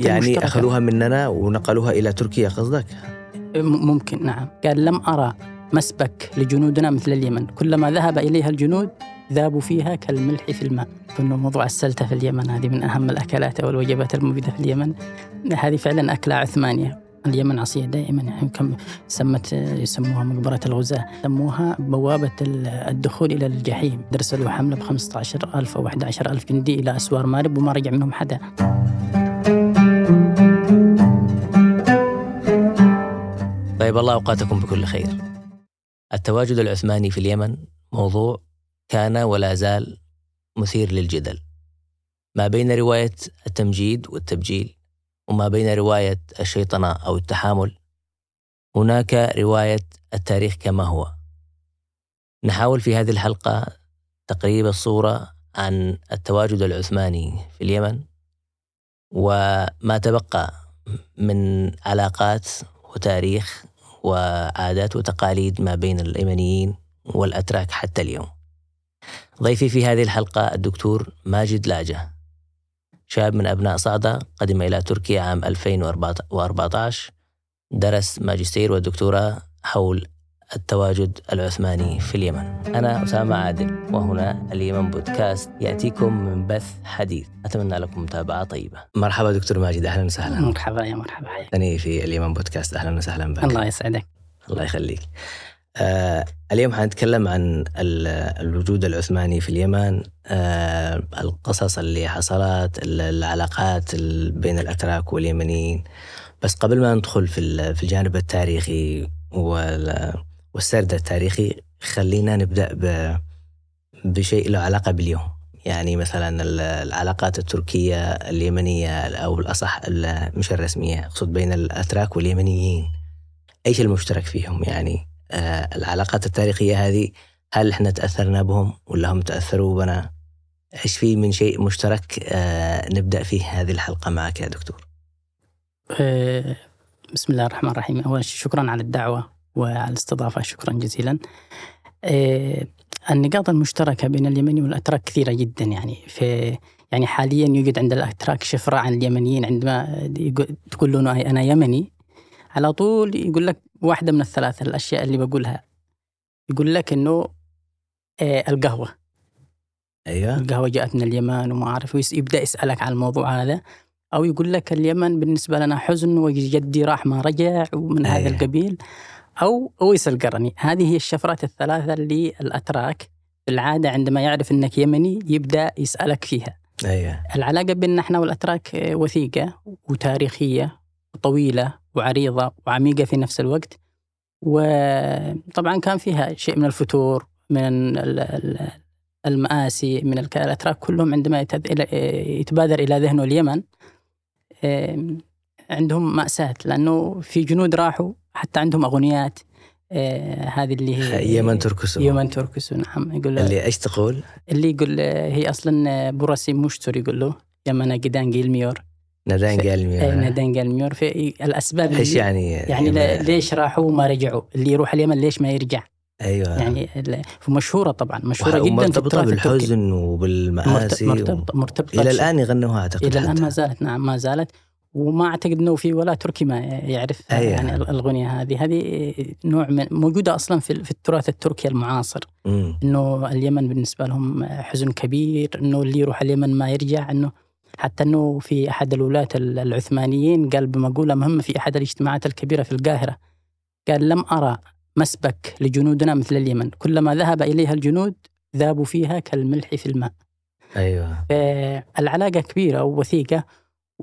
يعني. أخذوها مننا ونقلوها إلى تركيا قصدك؟ م- ممكن نعم. قال لم أرى مسبك لجنودنا مثل اليمن. كلما ذهب إليها الجنود ذابوا فيها كالملح في الماء. كنا موضوع السلتة في اليمن هذه من أهم الأكلات أو الوجبات المفيدة في اليمن. هذه فعلا أكلة عثمانية. اليمن عصية دائما يعني كم سمت يسموها مقبرة الغزاة. سموها بوابة ال- الدخول إلى الجحيم. درسلوا حملة ب 15000 أو 11000 جندي إلى أسوار مارب وما رجع منهم حدا. طيب الله أوقاتكم بكل خير. التواجد العثماني في اليمن موضوع كان ولا زال مثير للجدل. ما بين رواية التمجيد والتبجيل وما بين رواية الشيطنة أو التحامل هناك رواية التاريخ كما هو. نحاول في هذه الحلقة تقريب الصورة عن التواجد العثماني في اليمن وما تبقى من علاقات وتاريخ وعادات وتقاليد ما بين اليمنيين والأتراك حتى اليوم. ضيفي في هذه الحلقة الدكتور ماجد لاجة شاب من أبناء صعدة قدم إلى تركيا عام 2014 درس ماجستير ودكتوراه حول التواجد العثماني في اليمن. أنا أسامة عادل وهنا اليمن بودكاست يأتيكم من بث حديث. أتمنى لكم متابعة طيبة. مرحبا دكتور ماجد أهلا وسهلا. مرحبا يا مرحبا. ثاني في اليمن بودكاست أهلا وسهلا بك. الله يسعدك. الله يخليك. آه اليوم حنتكلم عن ال- الوجود العثماني في اليمن آه القصص اللي حصلت ال- العلاقات ال- بين الأتراك واليمنيين. بس قبل ما ندخل في الجانب التاريخي وال- والسرد التاريخي خلينا نبدأ ب- بشيء له علاقة باليوم. يعني مثلا ال- العلاقات التركية اليمنية أو الأصح ال- مش الرسمية أقصد بين الأتراك واليمنيين. إيش المشترك فيهم؟ يعني آه العلاقات التاريخية هذه هل إحنا تأثرنا بهم ولا هم تأثروا بنا؟ إيش في من شيء مشترك آه نبدأ فيه هذه الحلقة معك يا دكتور؟ آه، بسم الله الرحمن الرحيم. أولا شكرا على الدعوة. وعلى الاستضافة شكرا جزيلا. آه، النقاط المشتركة بين اليمني والأتراك كثيرة جدا يعني. في يعني حاليا يوجد عند الأتراك شفرة عن اليمنيين عندما تقول له أنا يمني على طول يقول لك واحدة من الثلاثة الأشياء اللي بقولها. يقول لك إنه آه، القهوة. أيوه. القهوة جاءت من اليمن وما أعرف يبدأ يسألك عن الموضوع هذا. أو يقول لك اليمن بالنسبة لنا حزن وجدي راح ما رجع ومن هذا أيه. القبيل. أو أويس القرني. هذه هي الشفرات الثلاثة اللي الأتراك بالعادة عندما يعرف أنك يمني يبدأ يسألك فيها. أيوه. العلاقة بيننا إحنا والأتراك وثيقة وتاريخية وطويلة وعريضة وعميقة في نفس الوقت. وطبعا كان فيها شيء من الفتور من ال- ال- المآسي من الأتراك كلهم عندما يتبادر إلى ذهنه اليمن عندهم مأساة. لأنه في جنود راحوا حتى عندهم أغنيات آه، هذه اللي هي يمن تركسو يمن تركسو نعم يقول اللي إيش تقول؟ اللي يقول آه، هي أصلا Burası Muş'tur يقول له Yemen'e giden gelmiyor neden في- قال آه، neden gelmiyor في الأسباب إيش يعني؟ يعني ليش راحوا وما رجعوا اللي يروح اليمن ليش ما يرجع أيوه يعني مشهوره طبعا مشهورة جدا التركي بالحزن وبالمآسي. مرتبطه مرتبطه إلى. الآن يغنوها أعتقد إلى الآن. ما زالت نعم ما زالت وما أعتقد إنه في ولا تركي ما يعرف أيوة. يعني الاغنيه هذه. هذه نوع من موجودة أصلا في في التراث التركي المعاصر. مم. إنه اليمن بالنسبة لهم حزن كبير إنه اللي يروح اليمن ما يرجع إنه حتى إنه في أحد الولاة العثمانيين قال بمقوله مهمه في أحد الاجتماعات الكبيرة في القاهرة. قال لم أرى مسبك لجنودنا مثل اليمن. كلما ذهب إليها الجنود ذابوا فيها كالملح في الماء. أيوه. العلاقه كبيرة ووثيقة.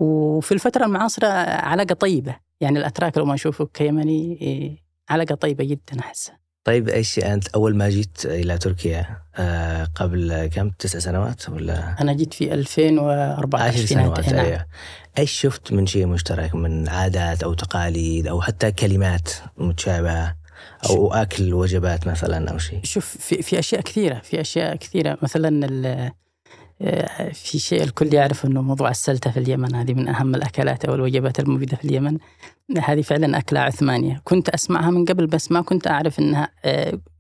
وفي الفترة المعاصرة علاقة طيبة. يعني الأتراك لو ما اشوفك كيمني إيه، علاقة طيبة جدا احسها طيب إيش أنت أول ما جيت إلى تركيا؟ آه قبل كم؟ تسع سنوات ولا؟ أنا جيت في 2014 عشر في نهاية- سنوات نعم. أيوه. إيش شفت من شيء مشترك من عادات أو تقاليد أو حتى كلمات متشابهة أو أكل وجبات مثلا أو شيء؟ شوف في في أشياء كثيرة في أشياء كثيرة. مثلا ال- في شيء الكل يعرف إنه موضوع السلته في اليمن هذه من أهم الأكلات أو الوجبات المفيدة في اليمن. هذه فعلا أكلة عثمانية. كنت أسمعها من قبل بس ما كنت أعرف إنها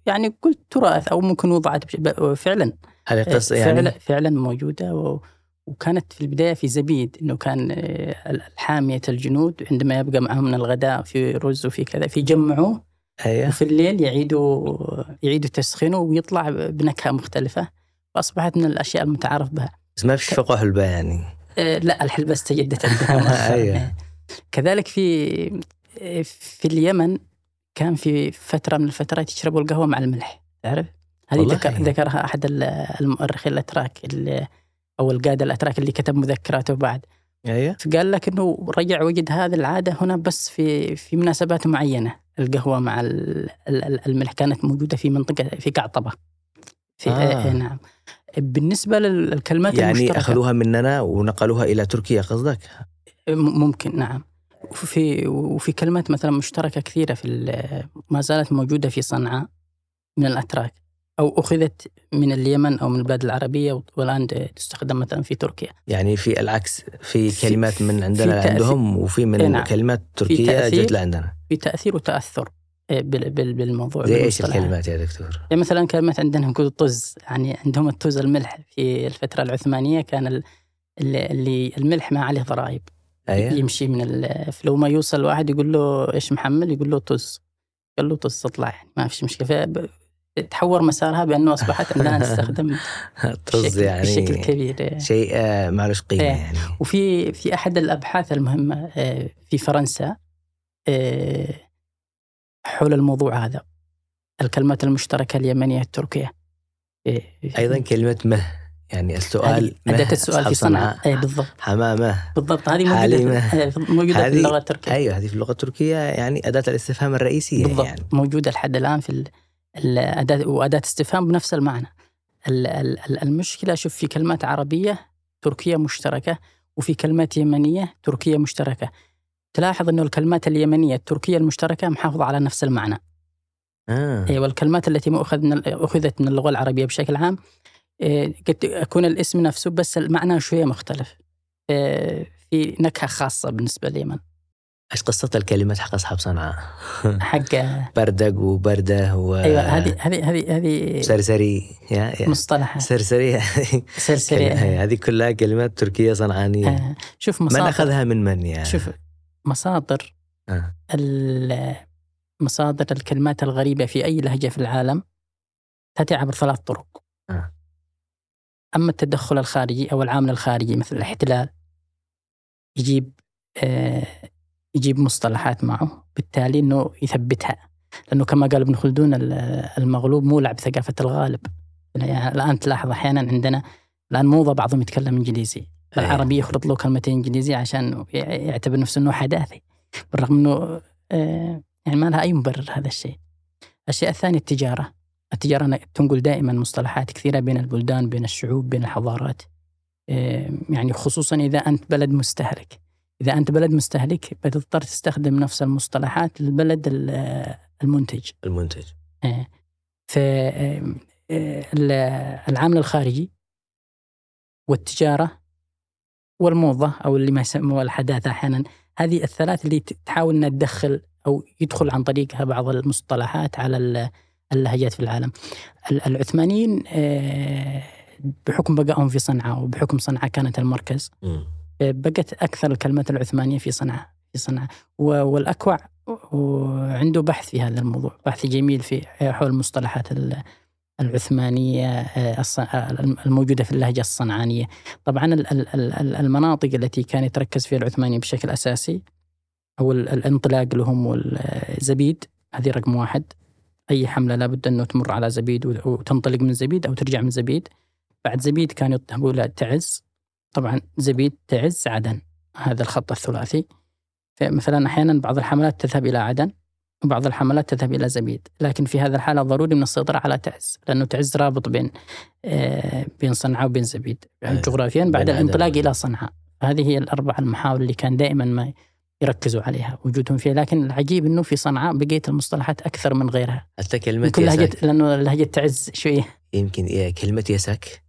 يعني قلت تراث أو ممكن وضعت فعلا. هذه قصة فعلا يعني؟ فعلا موجودة و وكانت في البداية في زبيد أنه كان حامية الجنود عندما يبقى معهم من الغداء في رز وفي كذا فيجمعوه أيوه. وفي الليل يعيدوا يعيدوا تسخينه ويطلع بنكهة مختلفة. وأصبحت من الأشياء المتعارف بها بس ما فيش فقه حلبة يعني آه، لا الحلبة استجدت عندنا مؤخراً. أيوة. كذلك في في اليمن كان في فترة من الفترات يشربوا القهوة مع الملح تعرف؟ هذه؟ ذكر ذكرها أحد ال- المؤرخين الأتراك اللي أو القادة الأتراك اللي كتب مذكراته بعد أيوه فقال لك إنه رجع وجد هذه العادة هنا بس في في مناسبات معينة القهوة مع ال- ال- ال- الملح كانت موجودة في منطقة في قعطبة في. آه. نعم بالنسبة للكلمات يعني المشتركة أخذوها مننا ونقلوها إلى تركيا قصدك؟ ممكن نعم وفي وفي كلمات مثلا مشتركة كثيرة في ما زالت موجودة في صنعاء من الأتراك أو أخذت من اليمن أو من البلاد العربية والآن تستخدم مثلا في تركيا يعني في العكس في في- كلمات من في عندنا تأثير- عندهم وفي إيه من نعم. كلمات تركية تأثير. جت لعندنا في تأثير وتأثر بالموضوع زي إيش. الكلمات يا دكتور؟ يعني مثلا كلمة عندنا نقول طز يعني عندهم الطز الملح في الفترة العثمانية كان ال- اللي, الملح ما عليه ضرائب. أيوه. يمشي من ال- لو ما يوصل واحد يقول له إيش محمل يقول له طز. قال له طز اطلع يعني ما فيش مشكلة. فب- تحور مسارها بأنه أصبحت عندنا نستخدم طز يعني بشكل كبير. شيء آه، معلوش قيمة إيه. يعني. وفي في أحد الأبحاث المهمة آه، في فرنسا آه، حول الموضوع هذا. الكلمات المشتركة اليمنية التركية. آه، أيضا كلمة مه يعني السؤال أداة السؤال في صنعاء. أي بالضبط. حمامة بالضبط هذه موجودة موجودة في اللغة التركية. أيوه هذه في اللغة التركية يعني أداة الاستفهام الرئيسية بالضبط يعني موجودة لحد الآن في ال- الأداة وأداة استفهام بنفس المعنى. ال- ال- ال- المشكلة شوف في كلمات عربية تركية مشتركة وفي كلمات يمنية تركية مشتركة. تلاحظ أنه الكلمات اليمنية التركية المشتركة محافظة على نفس المعنى. آه. أي والكلمات التي مؤخذ من أخذت من اللغة العربية بشكل عام آه، قد يكون الاسم نفسه بس المعنى شوية مختلف. آه، في نكهة خاصة بالنسبة لليمن. إيش قصة الكلمات حق أصحاب صنعاء؟ حق بردق وبردة و أيوه هذه هذه هذه هذه سرسري. يا يا. مصطلح سرسري. سرسري. هذه كلها كلمات تركية صنعانية. آه، شوف من مصادر أخذها من من يعني؟ شوف مصادر آه. مصادر الكلمات الغريبة في أي لهجة في العالم تأتي عبر ثلاث طرق آه. أما التدخل الخارجي أو العامل الخارجي مثل الاحتلال يجيب آه، يجيب مصطلحات معه بالتالي أنه يثبتها لأنه كما قال ابن خلدون ال- المغلوب مولع بثقافة الغالب يعني الآن تلاحظ أحيانا عندنا الآن موضة بعضهم يتكلم إنجليزي. العربي يخلط له كلمتين إنجليزية عشان يعتبر نفسه أنه حداثي بالرغم أنه آه، يعني ما لها أي مبرر هذا الشيء. الشيء الثاني التجارة. أنا تنقل دائما مصطلحات كثيرة بين البلدان بين الشعوب بين الحضارات. آه، يعني خصوصا إذا أنت بلد مستهلك. إذا أنت بلد مستهلك بتضطر تستخدم نفس المصطلحات للبلد ال- المنتج. المنتج. فالعامل الخارجي والتجارة والموضة أو اللي ما يسموها الحداثة أحيانا هذه الثلاث اللي تحاول أنها تدخل أو يدخل عن طريقها بعض المصطلحات على ال- اللهجات في العالم ال- العثمانيين آه، بحكم بقائهم في صنعاء وبحكم صنعاء كانت المركز مم. بقت أكثر الكلمات العثمانية في صنعاء في صنعاء والأكوع وعنده بحث في هذا الموضوع بحث جميل في حول المصطلحات ال- العثمانية آه، آه، الموجودة في اللهجة الصنعانية. طبعا ال- ال- ال- المناطق التي كان يتركز فيها العثماني بشكل أساسي هو ال- الانطلاق لهم والزبيد هذه رقم واحد. أي حملة لابد أنه تمر على زبيد وت- وتنطلق من زبيد أو ترجع من زبيد. بعد زبيد كانوا يذهبوا إلى تعز. طبعا زبيد تعز عدن. هذا الخط الثلاثي. فمثلا أحيانا بعض الحملات تذهب إلى عدن. وبعض الحملات تذهب إلى زبيد لكن في هذا الحالة ضروري من السيطرة على تعز لأنه تعز رابط بين آه، بين صنعاء وبين زبيد أيوة. جغرافيا بعد الانطلاق. إلى صنعاء. هذه هي الأربع المحاور اللي كان دائما ما يركزوا عليها وجودهم فيها لكن العجيب أنه في صنعاء بقيت المصطلحات أكثر من غيرها. حتى يمكن لهجة يسك لأنه لهجة تعز شوية يمكن إيه كلمة يسك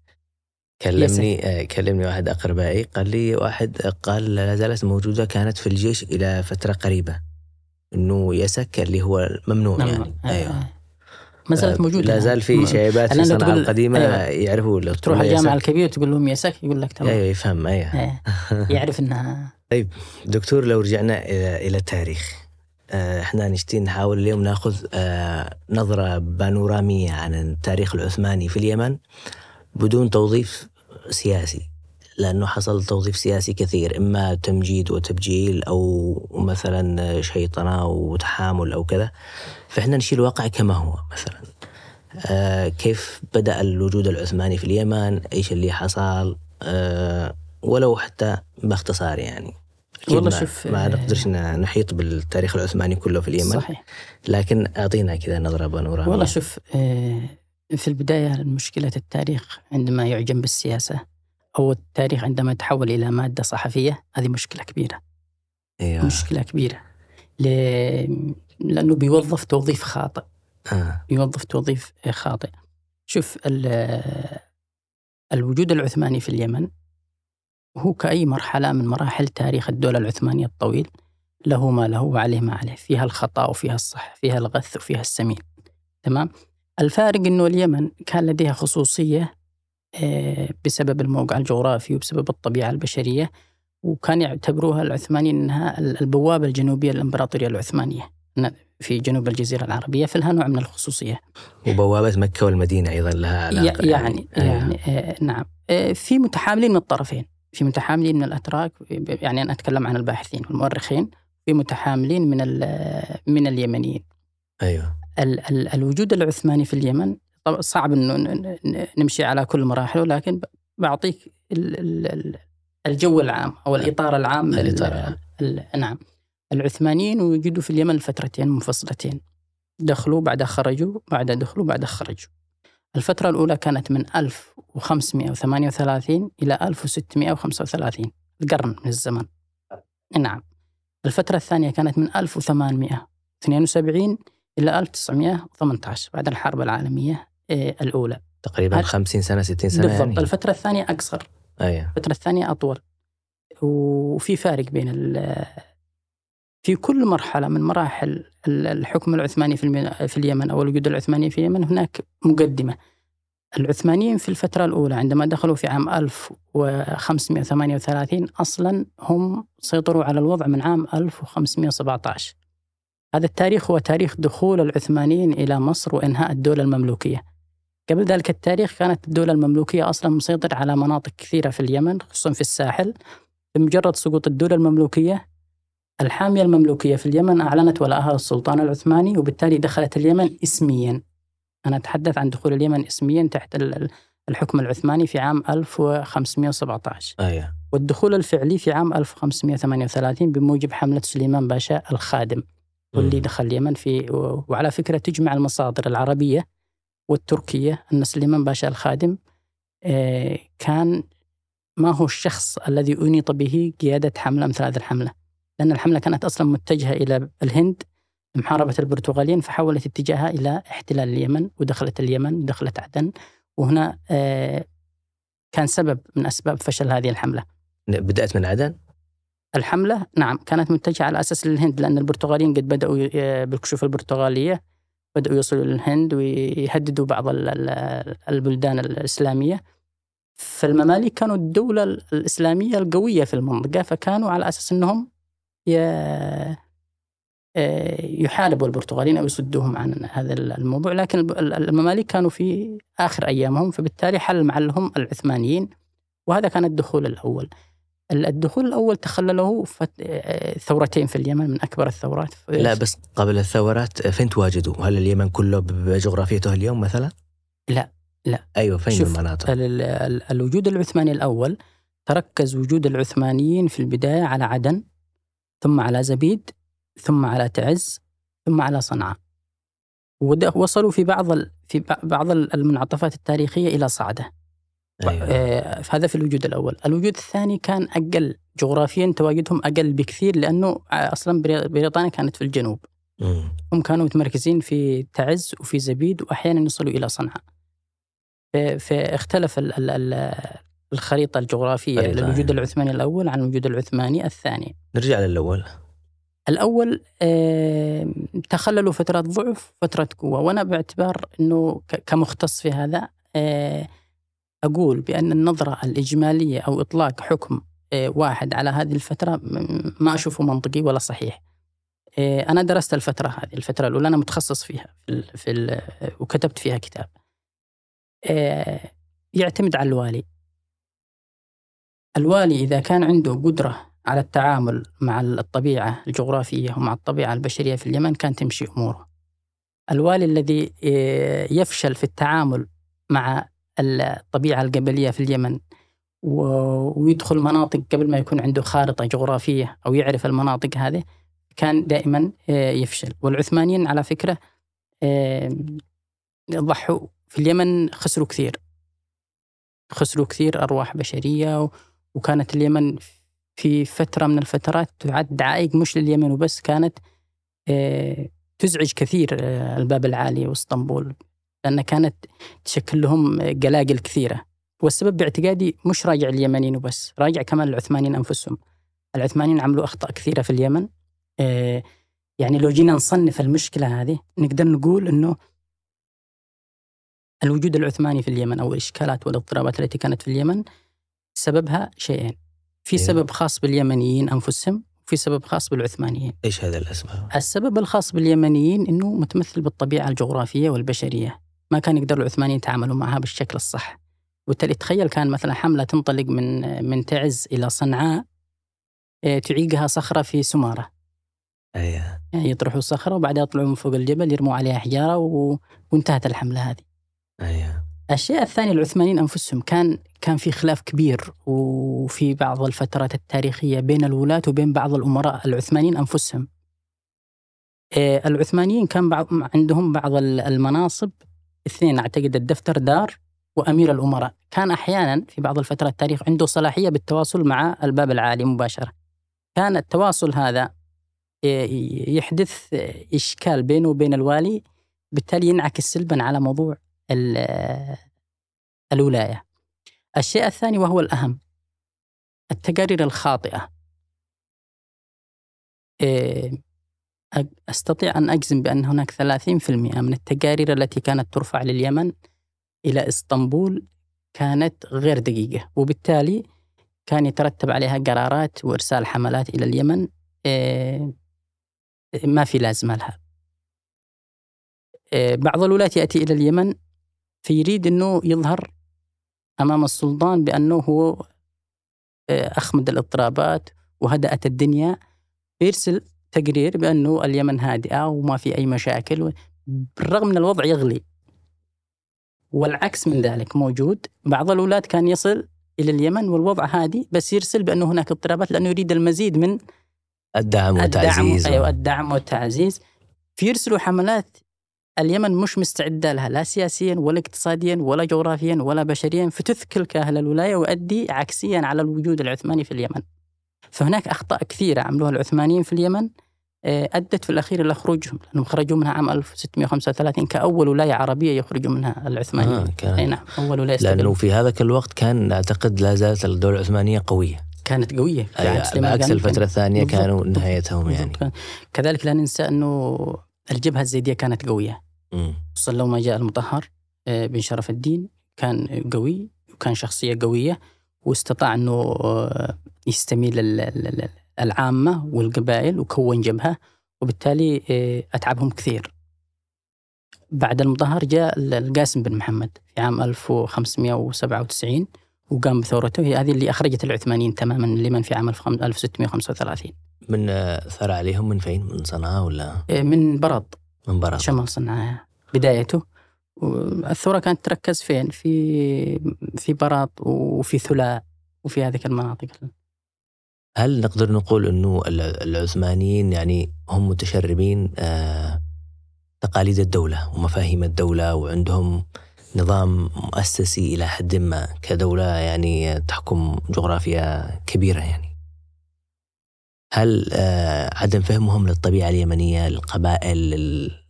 كلمني آه، كلمني واحد أقربائي. قال لي واحد قال لا زالت موجودة كانت في الجيش إلى فترة قريبة. إنه يسك اللي هو ممنوع يعني. آه، أيوه. آه. ما زالت آه، موجودة. لا زال في م- شيبات في صنعاء القديمة أيوة. يعرفوا تروح الجامعة يسك- الكبير تقول لهم يسك يقول لك تمام. أيوه يفهم أيوه. إيه. يعرف انها دكتور لو رجعنا إلى إلى التاريخ إحنا نشتي نحاول اليوم ناخذ نظرة بانورامية عن التاريخ العثماني في اليمن بدون توظيف سياسي. لأنه حصل توظيف سياسي كثير إما تمجيد وتبجيل أو مثلا شيطنة وتحامل أو كذا فإحنا نشيل الواقع كما هو مثلا. آه، كيف بدأ الوجود العثماني في اليمن؟ إيش اللي حصل؟ آه، ولو حتى باختصار يعني. والله ما- شوف، ما آه، نقدرش ن- نحيط بالتاريخ العثماني كله في اليمن. صحيح. لكن أعطينا كذا نظرة بانوراميه والله شوف آه، في البداية مشكلة التاريخ عندما يعجم بالسياسة. أو التاريخ عندما يتحول إلى مادة صحفية هذه مشكلة كبيرة. إيوه. مشكلة كبيرة. ل- لأنه بيوظف توظيف خاطئ. آه. بيوظف توظيف خاطئ. شوف ال- الوجود العثماني في اليمن هو كأي مرحلة من مراحل تاريخ الدولة العثمانية الطويل. له ما له وعليه ما عليه. فيها الخطأ وفيها الصح فيها الغث وفيها السمين. تمام؟ الفارق أنه اليمن كان لديها خصوصية بسبب الموقع الجغرافي وبسبب الطبيعة البشرية وكان يعتبروها العثمانيين أنها البوابة الجنوبية للإمبراطورية العثمانية في جنوب الجزيرة العربية فلها نوع من الخصوصية. وبوابة مكة والمدينة أيضا لها علاقة يعني. أيوة. يعني آه نعم. آه في متحاملين من الطرفين في متحاملين من الأتراك يعني أنا أتكلم عن الباحثين والمؤرخين في متحاملين من من اليمنيين. أيوه. ال ال الوجود العثماني في اليمن طبعا صعب إنه نمشي على كل مراحله لكن ب- بعطيك ال ال ال الجو العام أو الإطار العام لل- الإطار العام. ال- نعم. العثمانيين وجدوا في اليمن لفترتين منفصلتين. دخلوا بعد خرجوا بعد دخلوا بعد خرجوا. الفترة الأولى كانت من 1538 إلى 1635 القرن من الزمن. نعم. الفترة الثانية كانت من 1872 إلى 1918 بعد الحرب العالمية الأولى. تقريبا هل- 50 سنة 60 سنة بالضبط. يعني. الفترة الثانية أقصر. أيوه. الفترة الثانية أطول. وفي فارق بين ال- في كل مرحلة من مراحل ال- الحكم العثماني في اليمن أو الوجود العثماني في اليمن هناك مقدمة. العثمانيين في الفترة الأولى عندما دخلوا في عام 1538 أصلا هم سيطروا على الوضع من عام 1517 هذا التاريخ هو تاريخ دخول العثمانيين إلى مصر وإنهاء الدولة المملوكية. قبل ذلك التاريخ كانت الدولة المملوكية أصلا مسيطرة على مناطق كثيرة في اليمن خصوصا في الساحل. بمجرد سقوط الدولة المملوكية الحامية المملوكية في اليمن أعلنت ولاءها للسلطان العثماني وبالتالي دخلت اليمن اسميا. أنا أتحدث عن دخول اليمن اسميا تحت ال- الحكم العثماني في عام 1517 أيوه والدخول الفعلي في عام 1538 بموجب حملة سليمان باشا الخادم واللي. دخل اليمن في وعلى فكرة تجمع المصادر العربية. والتركية أن سليمان باشا الخادم آه، كان ما هو الشخص الذي أنيط به قيادة حملة مثل هذه الحملة. لأن الحملة كانت أصلا متجهة إلى الهند محاربة البرتغاليين فحولت اتجاهها إلى احتلال اليمن ودخلت اليمن ودخلت عدن. وهنا آه، كان سبب من أسباب فشل هذه الحملة. بدأت من عدن؟ الحملة نعم كانت متجهة على أساس للهند لأن البرتغاليين قد بدأوا ي- بالكشوف البرتغالية. بدأوا يصلوا للهند ويهددوا بعض ال- ال- البلدان الإسلامية. فالمماليك كانوا الدولة الإسلامية القوية في المنطقة فكانوا على أساس أنهم آه، يحاربوا البرتغاليين أو يصدوهم عن هذا الموضوع. لكن المماليك كانوا في آخر أيامهم فبالتالي حل محلهم العثمانيين وهذا كان الدخول الأول. الدخول الأول تخلله فت- آه، ثورتين في اليمن من أكبر الثورات لا بس قبل الثورات فين تواجدوا؟ هل اليمن كله بجغرافيته اليوم مثلا؟ لا، لا. أيوه فين شوف، المناطق؟ ال- ال- الوجود العثماني الأول تركز وجود العثمانيين في البداية على عدن ثم على زبيد ثم على تعز ثم على صنعاء وصلوا في بعض ال- في بع- بعض ال- المنعطفات التاريخية إلى صعدة أيوة. هذا في الوجود الأول الوجود الثاني كان أقل جغرافيا تواجدهم أقل بكثير أصلا بري- بريطانيا كانت في الجنوب مم. هم كانوا متمركزين في تعز وفي زبيد وأحيانا يصلوا إلى صنعاء فاختلف ال- ال- ال- الخريطة الجغرافية خريطة، للوجود أيوة. العثماني الأول عن الوجود العثماني الثاني نرجع للأول الأول آه، تخللوا فترات ضعف فترة قوة وأنا باعتبار أنه كمختص في هذا آه، أقول بأن النظرة الإجمالية أو إطلاق حكم آه، واحد على هذه الفترة ما أشوفه منطقي ولا صحيح. أنا درست الفترة هذه الفترة الأولى أنا متخصص فيها في, في وكتبت فيها كتاب. يعتمد على الوالي. الوالي إذا كان عنده قدرة على التعامل مع الطبيعة الجغرافية ومع الطبيعة البشرية في اليمن كان تمشي أموره. الوالي الذي آه، يفشل في التعامل مع الطبيعة القبلية في اليمن ويدخل مناطق قبل ما يكون عنده خارطة جغرافية أو يعرف المناطق هذه كان دائما آه، يفشل. والعثمانيين على فكرة ضحوا في اليمن خسروا كثير. خسروا كثير أرواح بشرية وكانت اليمن في فترة من الفترات تعد عائق مش لليمن وبس كانت آه، تزعج كثير آه، الباب العالي واسطنبول. لأن كانت تشكل لهم قلاقل كثيرة والسبب باعتقادي مش راجع اليمنيين وبس راجع كمان العثمانيين أنفسهم العثمانيين عملوا أخطاء كثيرة في اليمن آه، يعني لو جينا نصنف المشكلة هذه نقدر نقول أنه الوجود العثماني في اليمن أو الإشكالات والاضطرابات التي كانت في اليمن سببها شيئين في إيه. سبب خاص باليمنيين أنفسهم وفي سبب خاص بالعثمانيين. إيش هذا الأسباب؟ السبب الخاص باليمنيين إنه متمثل بالطبيعة الجغرافية والبشرية، ما كان يقدر العثمانيين يتعاملوا معها بالشكل الصح. وبالتالي تخيل كان مثلا حملة تنطلق من من تعز إلى صنعاء إيه، تعيقها صخرة في سمارة. أيوه يعني يطرحوا صخرة وبعدها يطلعوا من فوق الجبل يرموا عليها حجارة و... وانتهت الحملة هذه. أيوه الشيء الثاني العثمانيين أنفسهم كان كان في خلاف كبير وفي بعض الفترات التاريخية بين الولاة وبين بعض الأمراء العثمانيين أنفسهم. آه، العثمانيين كان بعض عندهم بعض المناصب اثنين أعتقد الدفتر دار وأمير الأمراء، كان أحيانا في بعض الفترات التاريخ عنده صلاحية بالتواصل مع الباب العالي مباشرة. كان التواصل هذا آه، يحدث إشكال بينه وبين الوالي بالتالي ينعكس سلبا على موضوع الولاية. الشيء الثاني وهو الأهم التقارير الخاطئة. إيه، أستطيع أن أجزم بأن هناك 30% من التقارير التي كانت ترفع لليمن إلى إسطنبول كانت غير دقيقة وبالتالي كان يترتب عليها قرارات وإرسال حملات إلى اليمن إيه، ما في لازمة لها. إيه، بعض الولاة يأتي إلى اليمن فيريد أنه يظهر أمام السلطان بأنه هو آه، أخمد الإضطرابات وهدأت الدنيا يرسل تقرير بأنه اليمن هادئة وما في أي مشاكل بالرغم من الوضع يغلي. والعكس من ذلك موجود. بعض الولاة كان يصل إلى اليمن والوضع هادي بس يرسل بأنه هناك اضطرابات لأنه يريد المزيد من الدعم والتعزيز. الدعم, أيوة الدعم والتعزيز. فيرسلوا حملات اليمن مش مستعدة لها لا سياسيا ولا اقتصاديا ولا جغرافيا ولا بشريا فتثكل كاهل الولاية ويؤدي عكسيا على الوجود العثماني في اليمن. فهناك أخطاء كثيرة عملوها العثمانيين في اليمن. أدت في الأخير إلى خروجهم لأنهم خرجوا منها عام 1635 كأول ولاية عربية يخرجوا منها العثمانيين آه كان أي نعم أول ولاية لأنه في هذاك الوقت كان أعتقد لا زالت الدولة العثمانية قوية. كانت قوية بعكس الفترة الثانية كانوا نهايتهم يعني. كذلك لا ننسى أنه الجبهة الزيدية كانت قوية. خصوصا لو ما جاء المطهر آه، بن شرف الدين كان قوي وكان شخصية قوية واستطاع أنه آه، يستميل العامة والقبائل وكون جبهة وبالتالي آه، أتعبهم كثير. بعد المطهر جاء القاسم بن محمد في عام 1597 وقام بثورته. هي هذه اللي أخرجت العثمانيين تماما من اليمن في عام 1635 من ثار عليهم من فين؟ من صنعاء ولا؟ من براد. من براد. شمال صنعاء بدايته. الثورة كانت تركز فين؟ في في براد وفي ثلاء وفي هذه المناطق. هل نقدر نقول إنه العثمانيين يعني هم متشربين آه تقاليد الدولة ومفاهيم الدولة وعندهم نظام مؤسسي إلى حد ما كدولة يعني تحكم جغرافيا كبيرة يعني. هل آه، عدم فهمهم للطبيعة اليمنية للقبائل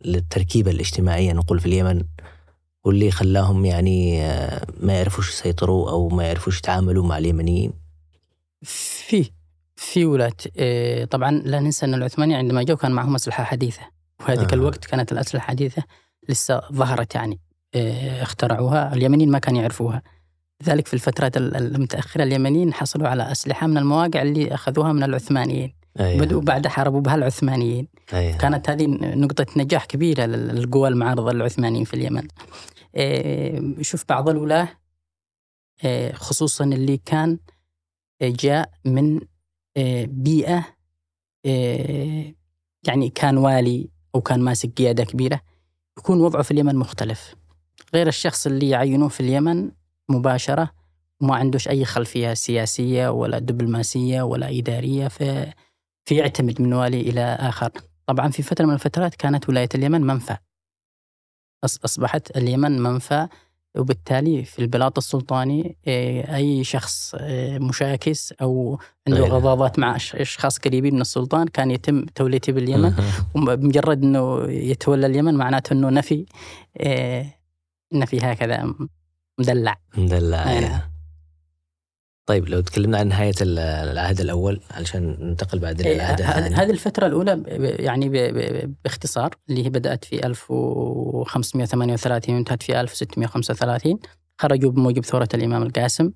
للتركيبة الاجتماعية نقول في اليمن واللي خلاهم يعني آه، ما يعرفوش يسيطروا أو ما يعرفوش يتعاملوا مع اليمنيين؟ فيه في ولاة آه، طبعا لا ننسى أن العثمانيين عندما جو كان معهم أسلحة حديثة وهذيك آه. الوقت كانت الأسلحة الحديثة لسه ظهرت يعني آه، اخترعوها اليمنيين ما كانوا يعرفوها لذلك في الفترات ال- المتأخرة اليمنيين حصلوا على أسلحة من المواقع اللي أخذوها من العثمانيين أيوة. بدأوا بعد حاربوا بها العثمانيين أيوة. كانت هذه نقطة نجاح كبيرة لل- للقوى المعارضة للعثمانيين في اليمن آه، شوف بعض الولاة خصوصا اللي كان جاء من آه، بيئة آه، يعني كان والي أو كان ماسك قيادة كبيرة يكون وضعه في اليمن مختلف. غير الشخص اللي يعينوه في اليمن مباشرة وما عندوش أي خلفية سياسية ولا دبلوماسية ولا إدارية في فيعتمد من والي إلى آخر. طبعا في فترة من الفترات كانت ولاية اليمن منفى. أص- أصبحت اليمن منفى وبالتالي في البلاط السلطاني إيه، أي شخص إيه، مشاكس أو عنده أيوة. غضاضات مع أشخاص قريبين من السلطان كان يتم توليته باليمن وبمجرد أنه يتولى اليمن معناته أنه نفي إيه، نفي هكذا مدلع مدلع أي أيوة. نعم. طيب لو تكلمنا عن نهاية ال- العهد الأول علشان ننتقل بعد إيه، للعهد ه- الثاني. هذه الفترة الأولى يعني باختصار اللي هي بدأت في 1538 وانتهت في 1635 خرجوا بموجب ثورة الإمام القاسم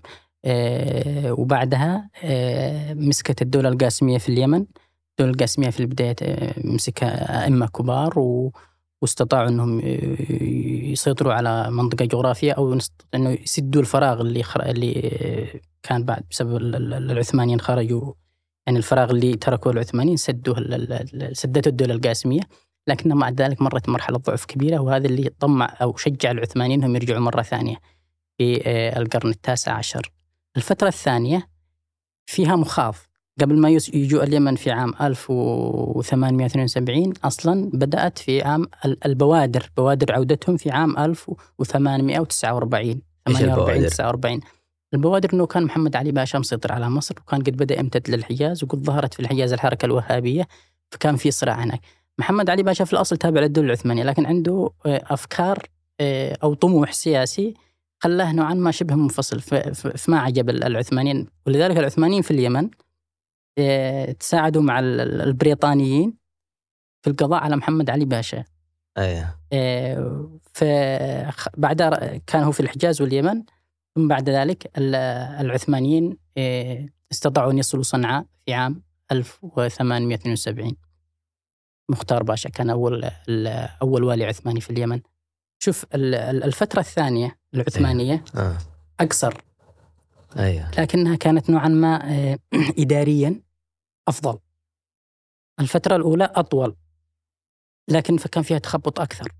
آه، وبعدها آه، مسكت الدولة القاسمية في اليمن. الدولة القاسمية في البداية آه، مسكها أئمة كبار و واستطاعوا إنهم يسيطروا على منطقة جغرافية أو إنه يسدوا الفراغ اللي خر... اللي كان بعد بسبب ال- ال- العثمانيين خرجوا. يعني الفراغ اللي تركوه العثمانيين سدوه سدته الدولة القاسمية. لكن مع ذلك مرت مرحلة ضعف كبيرة وهذا اللي طمع أو شجع العثمانيين إنهم يرجعوا مرة ثانية في آه، القرن التاسع عشر. الفترة الثانية فيها مخاض قبل ما يجوا اليمن في عام 1872 أصلا بدأت في عام ال- البوادر بوادر عودتهم في عام 1849 إيش 48 البوادر؟ 49 البوادر إنه كان محمد علي باشا مسيطر على مصر وكان قد بدأ يمتد للحجاز وقد ظهرت في الحجاز الحركة الوهابية فكان في صراع هناك. محمد علي باشا في الأصل تابع للدولة العثمانية لكن عنده آه، أفكار آه، أو طموح سياسي خلاه نوعا ما شبه منفصل فما عجب ال- العثمانيين ولذلك العثمانيين في اليمن تساعدوا مع ال- ال- البريطانيين في القضاء على محمد علي باشا أيوة. فبعد كان هو في الحجاز واليمن ثم بعد ذلك ال- العثمانيين آه، استطاعوا أن يصلوا صنعاء في عام 1872 مختار باشا كان أول ال- أول والي عثماني في اليمن شوف ال- ال- الفترة الثانية العثمانية آه. أقصر أيوة. لكنها كانت نوعا ما آه، إداريا أفضل الفترة الأولى أطول لكن فكان فيها تخبط أكثر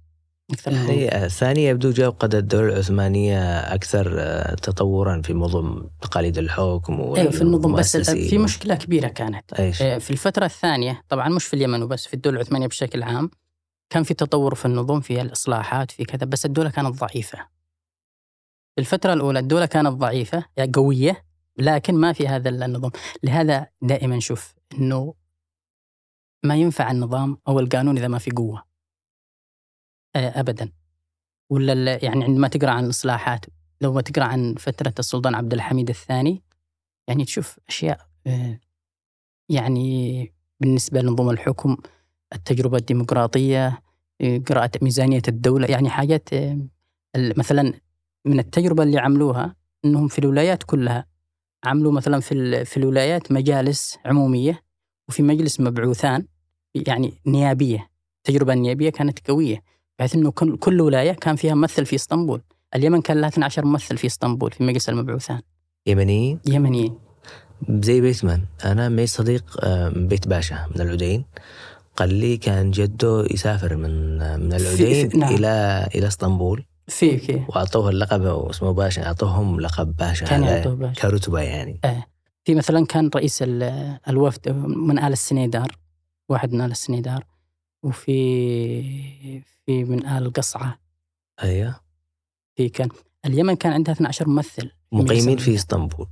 أكثر من هي الثانية يبدو جاء قد الدولة العثمانية أكثر آه، تطورا في موضوع تقاليد الحكم أيوة في النظم بس. في مشكلة كبيرة كانت إيش؟ آه، في الفترة الثانية طبعا مش في اليمن وبس في الدولة العثمانية بشكل عام كان في تطور في النظم في الإصلاحات في كذا بس الدولة كانت ضعيفة الفترة الأولى الدولة كانت ضعيفة يعني قوية لكن ما في هذا النظام. لهذا دائما شوف أنه ما ينفع النظام أو القانون إذا ما في قوة. آه، أبدا. ولا يعني عندما تقرأ عن الإصلاحات لو ما تقرأ عن فترة السلطان عبد الحميد الثاني يعني تشوف أشياء آه، يعني بالنسبة لنظام الحكم التجربة الديمقراطية آه، قراءة ميزانية الدولة يعني حاجات مثلا من التجربة اللي عملوها أنهم في الولايات كلها عملوا مثلا في, في الولايات مجالس عمومية وفي مجلس مبعوثان يعني نيابية التجربة النيابية كانت قوية بحيث أنه كل, ولاية كان فيها ممثل في إسطنبول. اليمن كان لها 12 ممثل في إسطنبول في مجلس المبعوثان. يمنيين؟ يمنيين. زي بيتمان. أنا معي صديق آه، من بيت باشا من العدين قال لي كان جده يسافر من آه، من العدين في- نعم. إلى إلى إسطنبول. في في وأعطوه اللقب اسمه باشا أعطوهم لقب باشا كان يعطوه باشا. كرتبة يعني. في مثلا كان رئيس ال- الوفد من آل السنيدار واحد من آل السنيدار وفي في من آل القصعة أيوة. في كان اليمن كان عندها 12 ممثل. مقيمين في إسطنبول.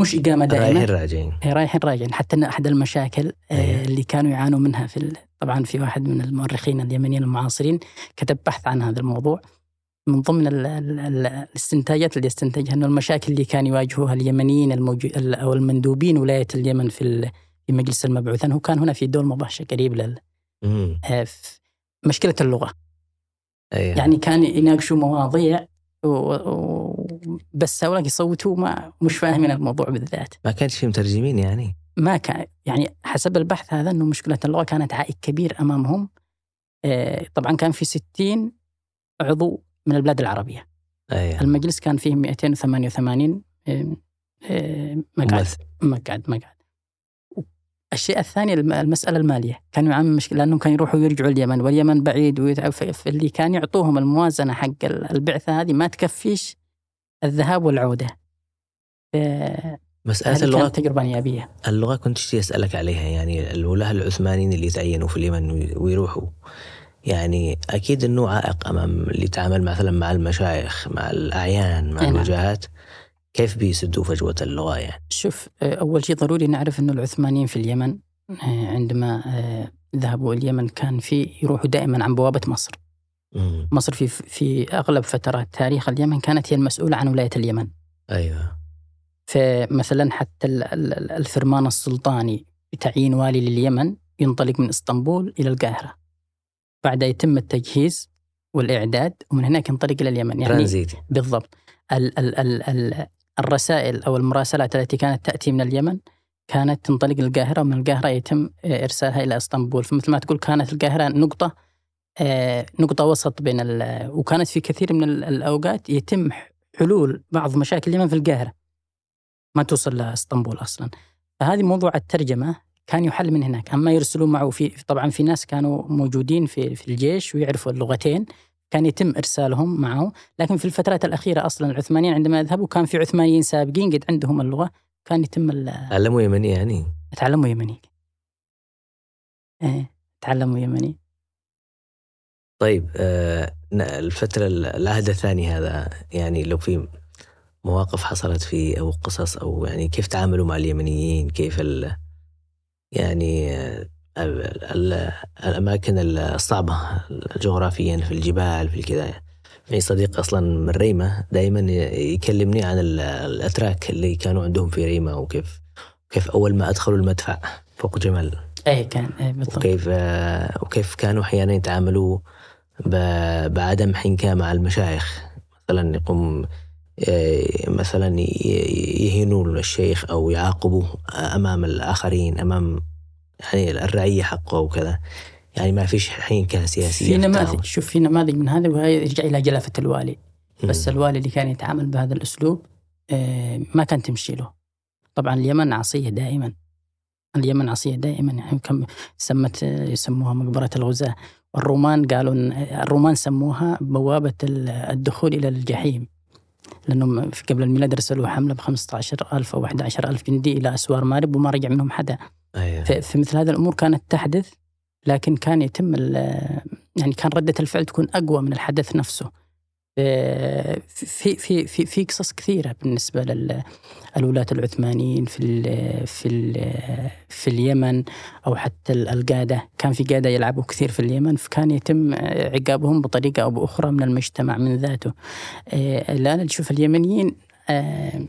مش إقامة رايحين دائمة راجعين. إيه، رايحين راجعين. حتى إن أحد المشاكل آه، أيوة. اللي كانوا يعانوا منها في ال... طبعا في واحد من المؤرخين اليمنيين المعاصرين كتب بحث عن هذا الموضوع. من ضمن ال ال ال الاستنتاجات اللي استنتجها أنه المشاكل اللي كان يواجهوها اليمنيين الموجو أو المندوبين ولاية اليمن في في مجلس المبعوثين هو كان هنا في دول مباشره قريب لل آه، مشكلة اللغة. أيه. يعني كان يناقشوا مواضيع و... و... بس هؤلاء يصوتوا ما مش فاهمين الموضوع بالذات. ما كانش في مترجمين يعني؟ ما كان يعني حسب البحث هذا أنه مشكلة اللغة كانت عائق كبير أمامهم. آه، طبعا كان في 60 عضو من البلاد العربية. أيه. المجلس كان فيه 288 مقعد. مقعد مقعد. الشيء الثاني المسألة المالية. كانوا يعانون مشكلة لأنهم كانوا يروحوا ويرجعوا اليمن واليمن بعيد فاللي كان يعطوهم الموازنة حق البعثة هذه ما تكفيش الذهاب والعودة. مسألة اللغة كانت تجربة نيابية. اللغة كنت أسألك عليها يعني الولاة العثمانيين اللي تعينوا في اليمن ويروحوا. يعني أكيد أنه عائق أمام اللي يتعامل مثلا مع المشايخ مع الأعيان مع نعم. الوجهات كيف بيسدوا فجوة اللغة يعني؟ شوف آه، أول شيء ضروري نعرف أنه العثمانيين في اليمن آه، عندما آه، ذهبوا اليمن كان في يروحوا دائما عن بوابة مصر مم. مصر في في أغلب فترات تاريخ اليمن كانت هي المسؤولة عن ولاية اليمن أيوة فمثلا حتى الفرمان السلطاني بتعيين والي لليمن ينطلق من إسطنبول إلى القاهرة بعد يتم التجهيز والإعداد ومن هناك ينطلق إلى اليمن. يعني ترانزيت. بالضبط. ال ال ال ال الرسائل أو المراسلات التي كانت تأتي من اليمن كانت تنطلق للقاهرة ومن القاهرة يتم إرسالها إلى إسطنبول. فمثل ما تقول كانت القاهرة نقطة آه، نقطة وسط بين وكانت في كثير من الأوقات يتم حلول بعض مشاكل اليمن في القاهرة. ما توصل لإسطنبول أصلا. فهذه موضوع الترجمة. كان يحل من هناك. أما يرسلون معه في طبعا في ناس كانوا موجودين في في الجيش ويعرفوا اللغتين. كان يتم إرسالهم معه. لكن في الفترات الأخيرة أصلا العثمانيين عندما يذهبوا كان في عثمانيين سابقين قد عندهم اللغة. كان يتم تعلموا يمني يعني؟ تعلموا يمني. إيه تعلموا يمني. طيب آه الفترة العهد الثاني هذا يعني لو في مواقف حصلت فيه أو قصص أو يعني كيف تعاملوا مع اليمنيين؟ كيف ال يعني الأماكن الصعبة جغرافيا في الجبال في الكذا يعني صديق أصلا من ريمة دائما يكلمني عن الأتراك اللي كانوا عندهم في ريمة وكيف كيف أول ما أدخلوا المدفع فوق جمل أي كان أي بالضبط. وكيف وكيف كانوا أحيانا يتعاملوا بعدم حنكة مع المشايخ. مثلا يقوم مثلا يهينوا الشيخ أو يعاقبوه أمام الآخرين أمام يعني الرعية حقه وكذا يعني ما فيش حين سياسيه في نماذج شوف في نماذج من هذا وهي يرجع إلى جلافه الوالي. بس الوالي اللي كان يتعامل بهذا الأسلوب آه، ما كان تمشي له. طبعا اليمن عصيه دائما. اليمن عصيه دائما. يعني كم سمت يسموها مقبرة الغزاة. والرومان قالوا الرومان سموها بوابة الدخول إلى الجحيم. لأنهم قبل الميلاد رسلوا حملة ب 15000 أو 11000 جندي إلى أسوار مارب وما رجع منهم حدا أيوة. في مثل هذه الأمور كانت تحدث لكن كان يتم يعني كان ردة الفعل تكون أقوى من الحدث نفسه في في في في قصص كثيرة بالنسبة للولاة العثمانيين في ال في ال في اليمن أو حتى القادة. كان في قادة يلعبوا كثير في اليمن فكان يتم عقابهم بطريقة أو بأخرى من المجتمع من ذاته. الآن نشوف اليمنيين آه،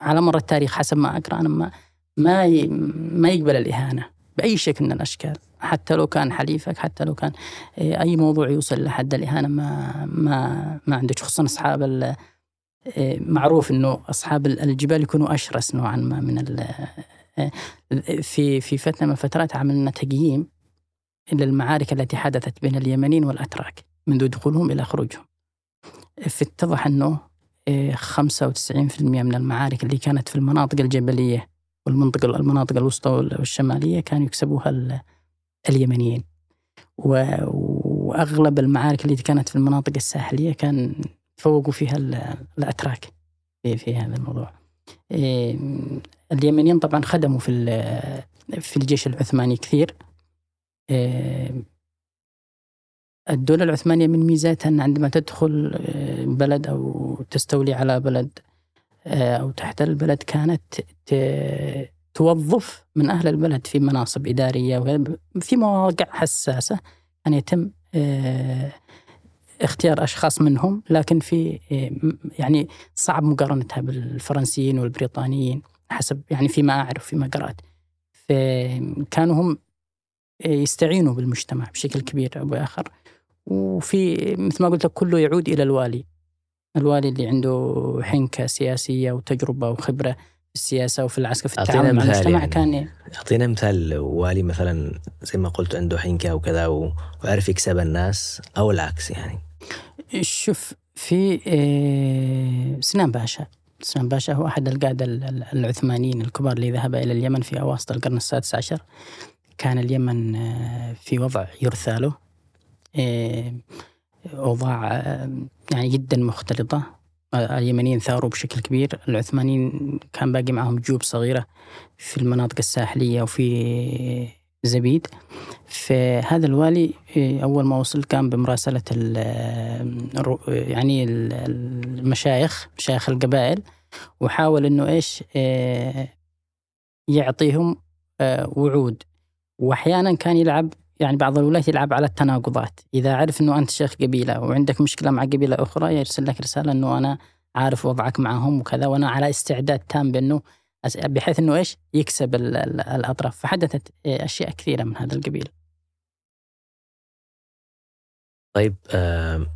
على مر التاريخ حسب ما أقرأ أنا ما ما يقبل الإهانة. بأي شكل من الأشكال حتى لو كان حليفك حتى لو كان إيه، أي موضوع يوصل لحد الإهانة ما ما ما عندك خصوصا أصحاب إيه، معروف إنه أصحاب الجبال يكونوا أشرس نوعا ما من إيه، في في فتره من الفترات عملنا تقييم للمعارك التي حدثت بين اليمنيين والأتراك منذ دخولهم إلى خروجهم. فاتضح إنه 95% من المعارك اللي كانت في المناطق الجبلية والمنطقة المناطق الوسطى والشمالية كانوا يكسبوها اليمنيين وأغلب المعارك التي كانت في المناطق الساحلية كان فوقوا فيها الأتراك في, في هذا الموضوع. إيه، اليمنيين طبعا خدموا في في الجيش العثماني كثير. إيه، الدولة العثمانية من ميزاتها أن عندما تدخل إيه، بلد أو تستولي على بلد أو تحتل البلد كانت توظف من أهل البلد في مناصب إدارية في مواقع حساسة أن يتم آه، اختيار أشخاص منهم لكن في يعني صعب مقارنتها بالفرنسيين والبريطانيين حسب يعني فيما أعرف فيما قرأت. فكانوا هم يستعينوا بالمجتمع بشكل كبير أو بآخر. وفي مثل ما قلت لك كله يعود إلى الوالي. الوالي اللي عنده حنكة سياسية وتجربة وخبرة في السياسة وفي العسكر في التعامل مع المجتمع يعني. كان أعطينا مثال والي مثلا زي ما قلت عنده حنكة وكذا وعرف يكسب الناس أو العكس يعني. شوف في آه، سنان باشا. سنان باشا هو أحد القادة العثمانيين الكبار اللي ذهب إلى اليمن في أواسط القرن السادس عشر. كان اليمن آه، في وضع يرثى له. آه، أوضاع يعني جدا مختلطة. اليمنيين ثاروا بشكل كبير. العثمانيين كان باقي معهم جيوب صغيرة في المناطق الساحلية وفي زبيد. فهذا الوالي إيه، أول ما وصل قام بمراسلة يعني المشايخ مشايخ القبائل وحاول أنه إيش إيه، يعطيهم آه، وعود. وأحيانا كان يلعب يعني بعض الولاة يلعب على التناقضات إذا عرف أنه أنت شيخ قبيلة وعندك مشكلة مع قبيلة أخرى يرسل لك رسالة أنه أنا عارف وضعك معهم وكذا وأنا على استعداد تام بأنه بحيث إنه إيش؟ يكسب الأطراف، فحدثت أشياء كثيرة من هذا القبيل. طيب آه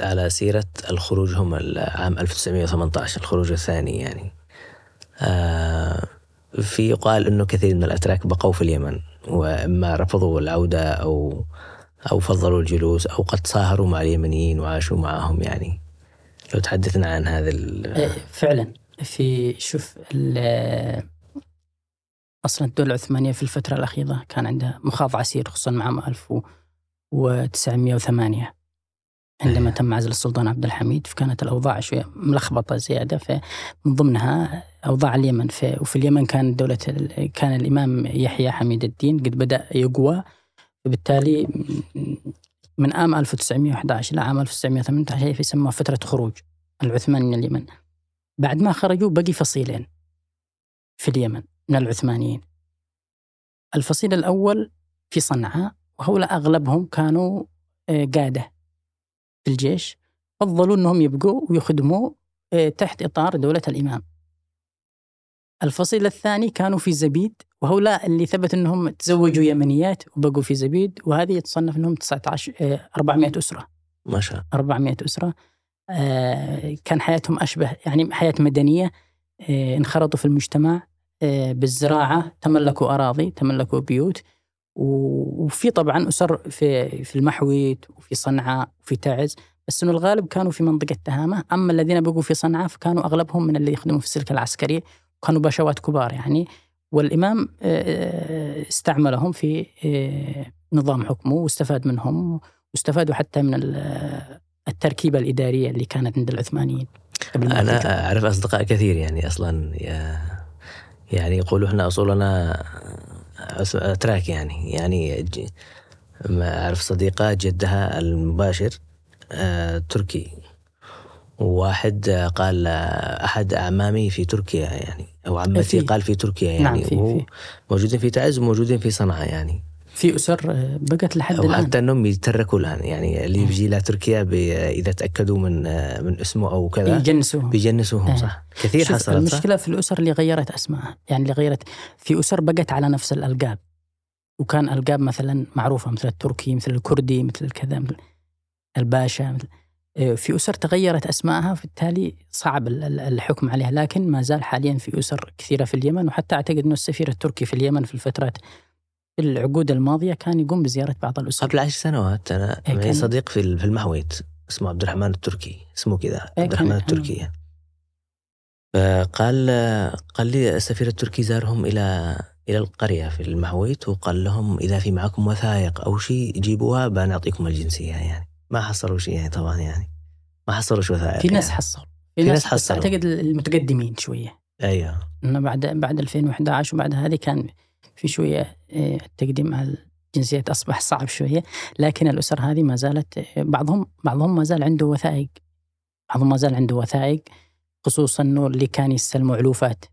على سيرة الخروج هم عام 1918 الخروج الثاني يعني آه في يقال أنه كثير من الأتراك بقوا في اليمن وإما رفضوا العودة أو أو فضلوا الجلوس أو قد صاهروا مع اليمنيين وعاشوا معهم يعني. لو تحدثنا عن هذا إيه، فعلا. في شوف أصلا الدولة العثمانية في الفترة الأخيرة كان عندها مخاض عسير خصوصا مع عام 1908 عندما تم عزل السلطان عبد الحميد فكانت الأوضاع شوية ملخبطة زيادة. فمن ضمنها أوضاع اليمن. وفي اليمن كان دولة كان الإمام يحيى حميد الدين قد بدأ يقوى. وبالتالي من عام 1911 إلى عام 1918 يسموها فترة خروج العثمان من اليمن. بعد ما خرجوا بقي فصيلين في اليمن من العثمانيين. الفصيل الأول في صنعاء وهؤلاء أغلبهم كانوا آه، قادة. الجيش فضلوا أنهم يبقوا ويخدموا آه، تحت إطار دولة الإمام. الفصيل الثاني كانوا في زبيد وهؤلاء اللي ثبت أنهم تزوجوا يمنيات وبقوا في زبيد وهذه يتصنف أنهم 19 400 آه، أسرة. ما شاء الله. 400 أسرة آه، كان حياتهم أشبه يعني حياة مدنية انخرطوا في المجتمع بالزراعة تملكوا أراضي تملكوا بيوت وفي طبعا أسر في في المحويت وفي صنعاء وفي تعز بس إنه الغالب كانوا في منطقة تهامة، أما الذين بقوا في صنعاء فكانوا أغلبهم من اللي يخدموا في السلك العسكري وكانوا باشوات كبار يعني. والإمام استعملهم في نظام حكمه واستفاد منهم واستفادوا حتى من التركيبة الإدارية اللي كانت عند العثمانيين أنا أعرف أصدقاء كثير يعني أصلا يعني يقولوا إحنا أصولنا أتراك يعني. يعني ما أعرف صديقة جدها المباشر آه، تركي. وواحد قال أحد أعمامي في تركيا يعني أو عمتي قال في تركيا يعني. نعم في موجودين في تعز وموجودين في صنعاء يعني. في أسر آه، بقت لحد الآن. حتى إنهم يتركوا الآن. يعني اللي بيجي إلى تركيا إذا تأكدوا من آه، من اسمه أو كذا يجنسوهم بيجنسوهم صح. كثير حصلت المشكلة في الأسر اللي غيرت اسمائها يعني اللي غيرت في أسر بقت على نفس الألقاب. وكان ألقاب مثلا معروفة مثل التركي مثل الكردي مثل الكذا مثل الباشا مثل آه، في أسر تغيرت اسمائها فبالتالي صعب الحكم عليها. لكن ما زال حاليا في أسر كثيرة في اليمن. وحتى أعتقد إنه السفير التركي في اليمن في الفترات في العقود الماضية كان يقوم بزيارة بعض الأسر. قبل عشر سنوات أنا إيه معي صديق في في المحويت اسمه عبد الرحمن التركي اسمه كذا إيه عبد الرحمن التركي. فقال قال لي السفير التركي زارهم إلى إلى القرية في المحويت وقال لهم إذا في معكم وثائق أو شيء جيبوها بنعطيكم الجنسية يعني. ما حصلوا شيء يعني طبعا يعني. ما حصلوا شيء وثائق في ناس يعني. حصلوا. في, في ناس حصلوا. أعتقد المتقدمين شوية. أيوه. إنه بعد بعد 2011 وبعد هذه كان في شوية آه، التقديم على الجنسيات أصبح صعب شوية لكن الأسر هذه ما زالت بعضهم بعضهم ما زال عنده وثائق. بعضهم ما زال عنده وثائق خصوصا إنه اللي كان يستلموا علوفات.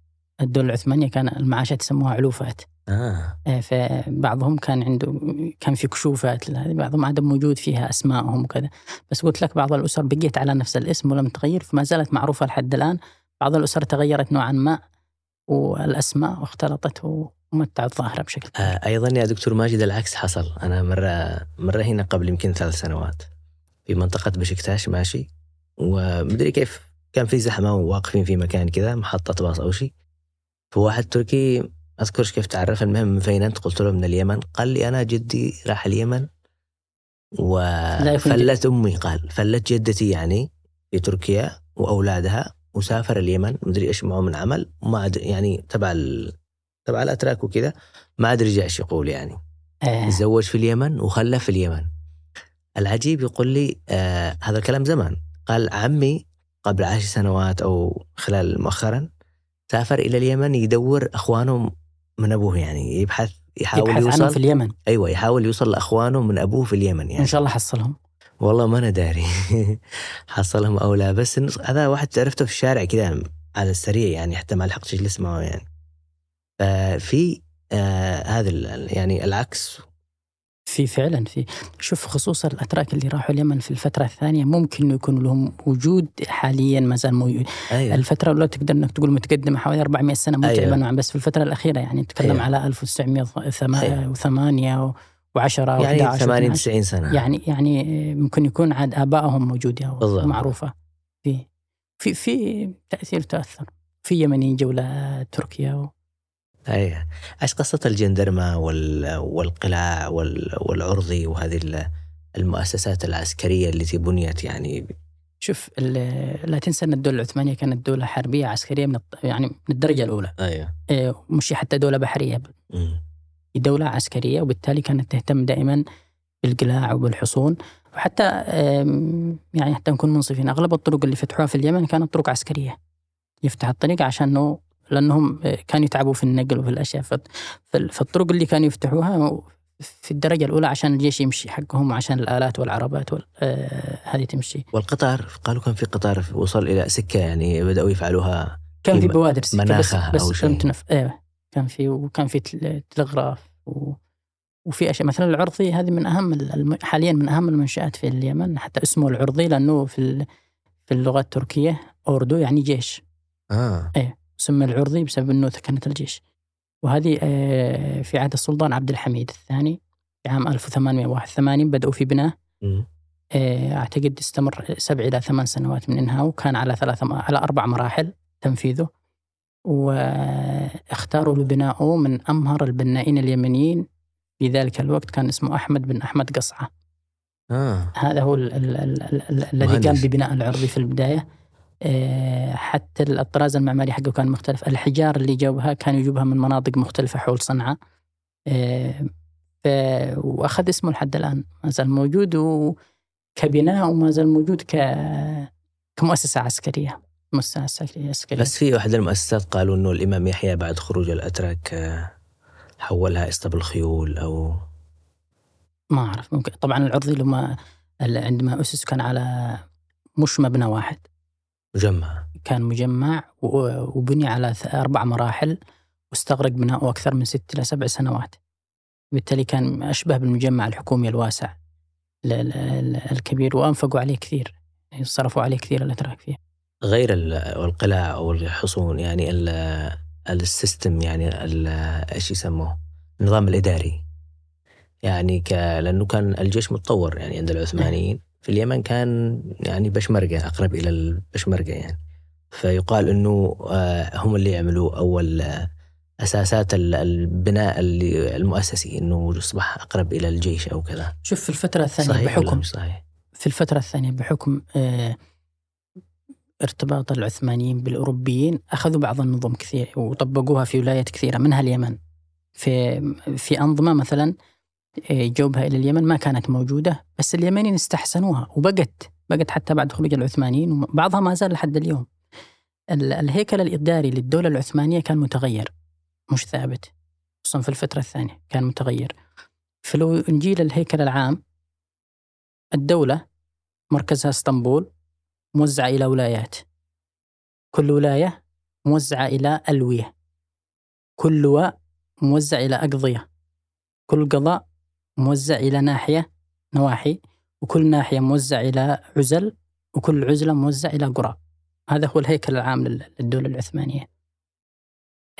الدولة العثمانية كان المعاشات يسموها علوفات. آه. آه، فبعضهم كان عنده كان في كشوفات بعضهم عدم موجود فيها اسمائهم وكذا. بس قلت لك بعض الأسر بقيت على نفس الاسم ولم تغير فما زالت معروفة لحد الآن. بعض الأسر تغيرت نوعا ما والأسماء واختلطت ومتعت الظاهرة بشكل كبير. آه أيضا يا دكتور ماجد العكس حصل. أنا مرة مرة هنا قبل يمكن ثلاث سنوات في منطقة بشكتاش ماشي؟ ومدري كيف كان في زحمة وواقفين في مكان كذا محطة باص أو شيء فواحد تركي أذكرش كيف تعرف المهم من فين انت قلت له من اليمن. قال لي أنا جدي راح اليمن وفلت أمي قال. فلت جدتي يعني في تركيا وأولادها وسافر اليمن. مدري إيش معه من عمل وما أدري يعني تبع ال... تبع الاتراك وكذا ما أدري إيش يقول يعني. آه. تزوج في اليمن وخلف في اليمن. العجيب يقول لي آه هذا الكلام زمان. قال عمي قبل عشر سنوات أو خلال مؤخرا سافر إلى اليمن يدور أخوانه من أبوه يعني يبحث يحاول يبحث يوصل في اليمن. أيوه يحاول يوصل لأخوانه من أبوه في اليمن يعني. إن شاء الله حصلهم. والله ما أنا داري. حصلهم أو لا. بس هذا واحد عرفته في الشارع كذا على السريع يعني حتى ما لحقت اجلس معه يعني. ففي آه هذا يعني العكس في فعلا في شوف خصوصا الأتراك اللي راحوا اليمن في الفترة الثانية ممكن يكون لهم وجود حاليا ما زال موجود أيوة. الفترة الأولى تقدر إنك تقول متقدمة حوالي 400 سنة متعبه أيوة. نوعا بس في الفترة الأخيرة يعني نتكلم أيوة. على 1908 أيوة. و10 يعني 80 90 سنة يعني يعني ممكن يكون عاد آبائهم موجوده ومعروفه في في في تأثير تأثر في يمنيين جولة تركيا و... أي. أيش قصة الجندرمة والقلاع والعرضي وهذه المؤسسات العسكرية التي بنيت يعني؟ شوف لا تنسى أن الدولة العثمانية كانت دولة حربية عسكرية من يعني من الدرجة الأولى. أيوه إيه مش حتى دولة بحرية. دولة عسكرية وبالتالي كانت تهتم دائما بالقلاع وبالحصون وحتى يعني حتى نكون منصفين أغلب الطرق اللي فتحوها في اليمن كانت طرق عسكرية. يفتح الطريق عشان لأنهم كانوا يتعبوا في النقل وفي الأشياء. فالطرق اللي كانوا يفتحوها في الدرجة الأولى عشان الجيش يمشي حقهم وعشان الآلات والعربات آه، هذه تمشي. والقطار قالوا كان في قطار وصل إلى سكة يعني بدأوا يفعلوها كان في بوادر سكة مناخة بس, بس أو شيء. تنف... أيوه كان في وكان في تلغراف و... وفي أشياء. مثلا العرضي هذه من أهم الم... حاليا من أهم المنشآت في اليمن حتى اسمه العرضي لأنه في ال... في اللغة التركية أوردو يعني جيش. آه. إيه. سمى العرضي بسبب إنه كانت الجيش. وهذه آه، في عهد السلطان عبد الحميد الثاني في عام 1881 بدأوا في بناء. آه، أعتقد استمر سبع إلى ثمان سنوات من إنهاء وكان على ثلاث على أربع مراحل تنفيذه. واختاروا لبنائه من أمهر البنائين اليمنيين. في ذلك الوقت كان اسمه أحمد بن أحمد قصعة. آه. هذا هو الذي قام ببناء العرضي في البداية. حتى الطراز المعماري حقه كان مختلف. الحجار اللي جابها كانوا يجيبها من مناطق مختلفة حول صنعاء. آه، وأخذ اسمه لحد الآن. ما زال موجود كبناء وما زال موجود ك كمؤسسة عسكرية. مؤسسة عسكرية بس في واحد المؤسسات قالوا إنه الإمام يحيى بعد خروج الأتراك آه، حولها اسطبل خيول أو ما أعرف. ممكن طبعا العرضي لما عندما اسس كان على مش مبنى واحد. مجمع. كان مجمع وبني على أربع مراحل واستغرق بناؤه أكثر من ست إلى سبع سنوات. بالتالي كان أشبه بالمجمع الحكومي الواسع. الكبير وأنفقوا عليه كثير. صرفوا عليه كثير الأتراك فيه. غير القلاع أو الحصون يعني السيستم يعني إيش يسموه؟ النظام الإداري. يعني ك... لأنه كان الجيش متطور يعني عند العثمانيين. في اليمن كان يعني بشمركه أقرب إلى البشمركه يعني. فيقال إنه آه، هم اللي يعملوا أول أساسات البناء المؤسسي إنه يصبح أقرب إلى الجيش أو كذا. شوف في الفترة الثانية صحيح بحكم صحيح؟ في الفترة الثانية بحكم آه ارتباط العثمانيين بالأوروبيين أخذوا بعض النظم كثير وطبقوها في ولايات كثيرة منها اليمن. في في أنظمة مثلا آه، جوبها إلى اليمن ما كانت موجودة بس اليمنيين استحسنوها وبقت بقت حتى بعد خروج العثمانيين وبعضها ما زال لحد اليوم. الهيكل الإداري للدولة العثمانية كان متغير مش ثابت خصوصا في الفترة الثانية كان متغير. فلو نجي للهيكل العام الدولة مركزها اسطنبول موزعة إلى ولايات. كل ولاية موزعة إلى ألوية. كل لواء موزع إلى أقضية. كل قضاء موزع إلى ناحية نواحي وكل ناحية موزع إلى عزل وكل عزلة موزع إلى قرى. هذا هو الهيكل العام للدولة العثمانية.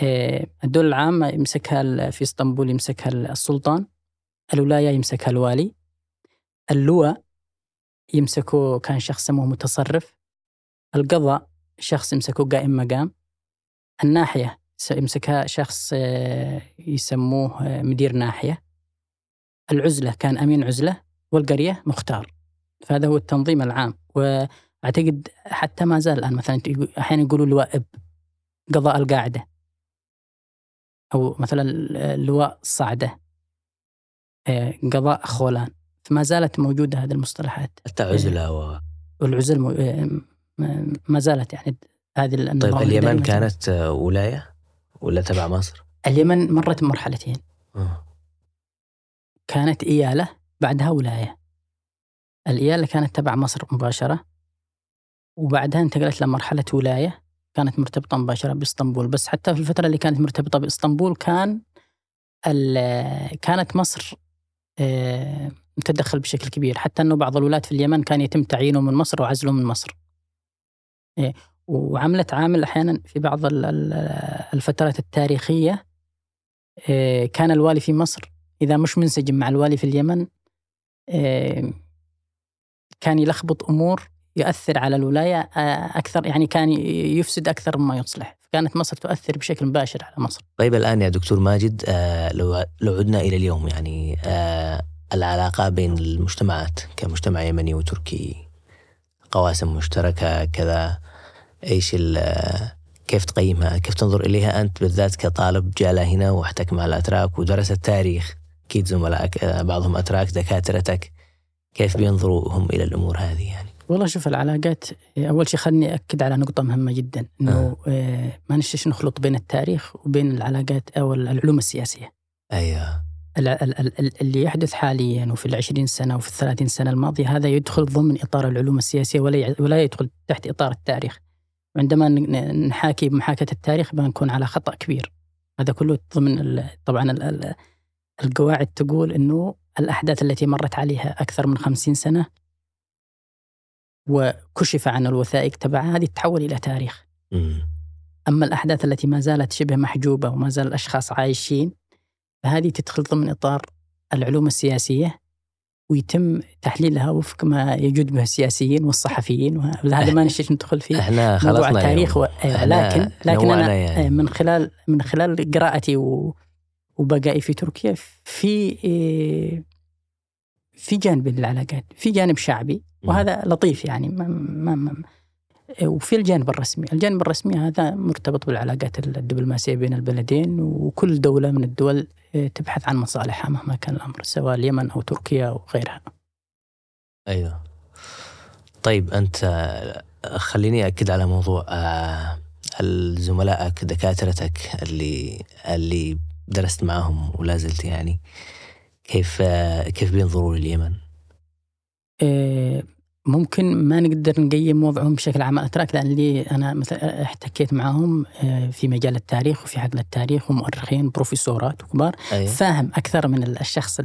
آه، الدولة العامة يمسكها في إسطنبول يمسكها السلطان الولاية يمسكها الوالي اللواء يمسكه كان شخص سموه متصرف القضاء شخص يمسكه قائم مقام الناحية يمسكها شخص آه، يسموه آه، مدير ناحية. العزلة كان أمين عزلة والقرية مختار. فهذا هو التنظيم العام. وأعتقد حتى ما زال الآن مثلا أحيانا يقولوا لواء قضاء القاعدة. أو مثلا لواء الصعدة آه، قضاء خولان. فما زالت موجودة هذه المصطلحات. حتى عزلة و... والعزل ما زالت يعني هذه طيب اليمن كانت ولاية ولا تبع مصر؟ اليمن مرت بمرحلتين. آه. كانت إيالة بعدها ولاية. الإيالة كانت تبع مصر مباشرة وبعدها انتقلت لمرحلة ولاية كانت مرتبطة مباشرة بإسطنبول. بس حتى في الفترة اللي كانت مرتبطة بإسطنبول كان كانت مصر آه، تدخل بشكل كبير. حتى أنه بعض الولاة في اليمن كان يتم تعيينه من مصر وعزله من مصر. إيه، وعملت عامل أحيانا في بعض الفترات التاريخية إيه، كان الوالي في مصر إذا مش منسجم مع الوالي في اليمن كان يلخبط أمور يؤثر على الولاية أكثر يعني كان يفسد أكثر مما يصلح. كانت مصر تؤثر بشكل مباشر على مصر. طيب الآن يا دكتور ماجد لو لو عدنا إلى اليوم يعني العلاقة بين المجتمعات كمجتمع يمني وتركي قواسم مشتركة كذا إيش كيف تقيمها؟ كيف تنظر إليها أنت بالذات كطالب جاء هنا واحتك مع الأتراك ودرس التاريخ أكيد زملائك بعضهم أتراك دكاترتك كيف بينظروا هم إلى الأمور هذه يعني؟ والله شوف العلاقات أول شيء خلني أكد على نقطة مهمة جدا إنه آه. ما نشتش نخلط بين التاريخ وبين العلاقات أو العلوم السياسية. أيوه اللي يحدث حاليا وفي العشرين سنة وفي الثلاثين سنة الماضية هذا يدخل ضمن إطار العلوم السياسية ولا ولا يدخل تحت إطار التاريخ عندما نحاكي بمحاكاة التاريخ بنكون على خطأ كبير هذا كله ضمن طبعا القواعد تقول أنه الأحداث التي مرت عليها أكثر من خمسين سنة وكشف عن الوثائق تبعها هذه تتحول إلى تاريخ. أما الأحداث التي ما زالت شبه محجوبة وما زال الأشخاص عايشين فهذه تدخل ضمن إطار العلوم السياسية ويتم تحليلها وفق ما يجود به السياسيين والصحفيين وهذا ما نشتش ندخل فيه إحنا موضوع التاريخ و... أيوة، لكن لكن أنا يعني. من خلال من خلال قراءتي و... وبقائي في تركيا في في جانب للعلاقات في جانب شعبي وهذا لطيف يعني ما ما ما وفي الجانب الرسمي. الجانب الرسمي هذا مرتبط بالعلاقات الدبلوماسية بين البلدين وكل دولة من الدول آه، تبحث عن مصالحها مهما كان الأمر سواء اليمن أو تركيا أو غيرها. أيوة. طيب أنت خليني أكد على موضوع آه، زملائك دكاترتك اللي اللي درست معهم ولا زلت يعني كيف آه، كيف بينظروا لليمن؟ ممكن ما نقدر نقيم وضعهم بشكل عام أتراك لأن لي أنا مثلا احتكيت معهم آه، في مجال التاريخ وفي حقل التاريخ ومؤرخين بروفيسورات وكبار أيه. فاهم أكثر من الشخص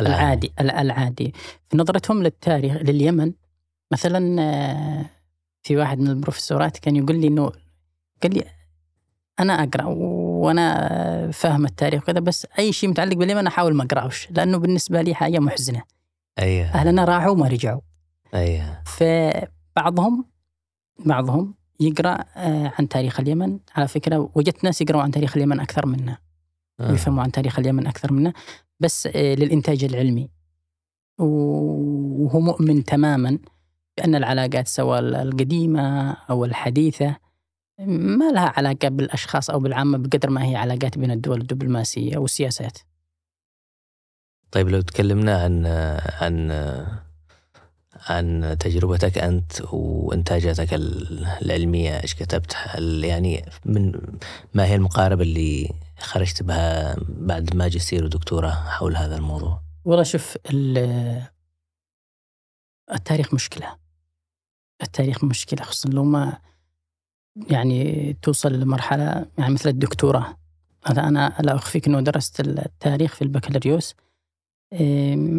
العادي العادي في نظرتهم للتاريخ لليمن مثلا آه، في واحد من البروفيسورات كان يقول لي إنه قال لي أنا أقرأ وأنا فاهم التاريخ وكذا بس أي شيء متعلق باليمن أحاول ما اقراوش لأنه بالنسبة لي حاجة محزنة أيه. أهلنا راحوا وما رجعوا أيه. فبعضهم بعضهم يقرأ آه، عن تاريخ اليمن على فكرة وجدت ناس يقرأوا عن تاريخ اليمن أكثر منا آه. يفهموا عن تاريخ اليمن أكثر منا بس آه، للإنتاج العلمي وهو مؤمن تماما بأن العلاقات سواء القديمة أو الحديثة ما لها علاقة بالأشخاص أو بالعامة بقدر ما هي علاقات بين الدول الدبلوماسية والسياسات. طيب لو تكلمنا عن عن عن تجربتك أنت وإنتاجاتك العلمية إيش كتبت؟ يعني من ما هي المقاربة اللي خرجت بها بعد ماجستير ودكتوراه حول هذا الموضوع؟ والله شوف التاريخ مشكلة. التاريخ مشكلة خصوصا لو ما يعني توصل لمرحلة يعني مثل الدكتوراه. أنا لا أخفيك أنه درست التاريخ في البكالوريوس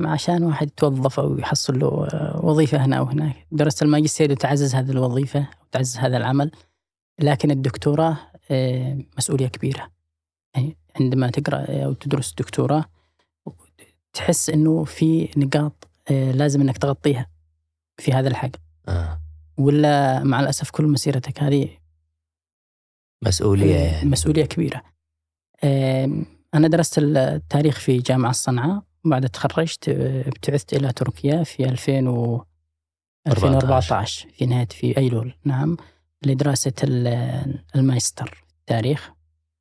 عشان واحد يتوظف أو يحصل له آه، وظيفة هنا أو هناك. درست الماجستير وتعزز هذه الوظيفة وتعزز هذا العمل. لكن الدكتوراه مسؤولية كبيرة. يعني عندما تقرأ أو تدرس دكتوراه تحس أنه في نقاط آه، لازم أنك تغطيها في هذا الحق. آه. ولا مع الأسف كل مسيرتك هذه مسؤولية. يعني. مسؤولية كبيرة. أنا درست التاريخ في جامعة صنعاء وبعد تخرجت ابتعثت إلى تركيا في 2000 و 2014 في نهاية في أيلول نعم لدراسة المايستر التاريخ.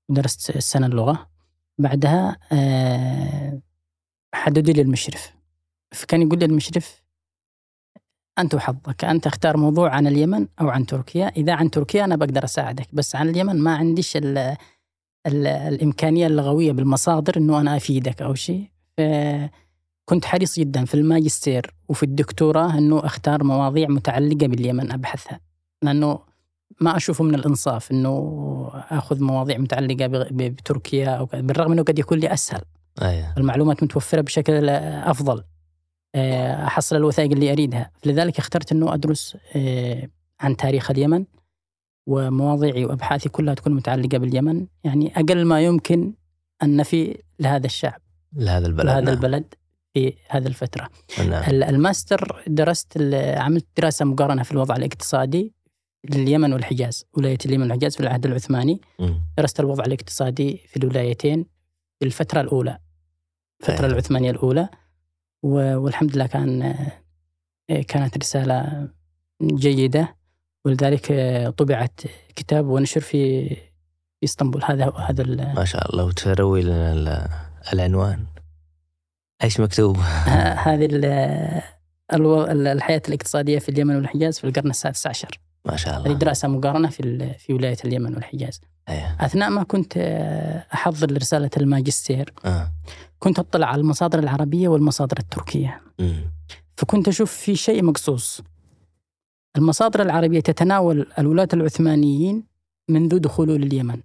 درست سنة اللغة. بعدها آه، حددوا لي المشرف. فكان يقول لي المشرف أنت وحظك. أنت اختار موضوع عن اليمن أو عن تركيا. إذا عن تركيا أنا بقدر أساعدك بس عن اليمن ما عنديش ال ال الإمكانية اللغوية بالمصادر أنه أنا أفيدك أو شيء. كنت حريص جدا في الماجستير وفي الدكتوراه أنه أختار مواضيع متعلقة باليمن أبحثها. لأنه ما أشوفه من الإنصاف أنه أخذ مواضيع متعلقة بتركيا أو بالرغم أنه قد يكون لي أسهل. أيه. المعلومات متوفرة بشكل أفضل. آه، أحصل الوثائق اللي أريدها. لذلك اخترت أنه أدرس آه، عن تاريخ اليمن ومواضيعي وأبحاثي كلها تكون متعلقة باليمن. يعني أقل ما يمكن النفي لهذا الشعب لهذا البلد. لهذا نعم. البلد في هذه الفترة. نعم. الماستر درست عملت دراسة مقارنة في الوضع الاقتصادي لليمن والحجاز ولاية اليمن والحجاز في العهد العثماني. م. درست الوضع الاقتصادي في الولايتين في الفترة الأولى الفترة العثمانية الأولى. والحمد لله كان كانت رسالة جيدة. ولذلك طبعت كتاب ونشر في إسطنبول. هذا هذا ما شاء الله. وتروي لنا العنوان. إيش مكتوب؟ هذه الحياة الاقتصادية في اليمن والحجاز في القرن السادس عشر. ما شاء الله. هذه دراسة مقارنة في في ولاية اليمن والحجاز. أيه. أثناء ما كنت آه، أحضر لرسالة الماجستير آه. كنت أطلع على المصادر العربية والمصادر التركية. م. فكنت أشوف في شيء مقصوص. المصادر العربية تتناول الولاة العثمانيين منذ دخوله لليمن.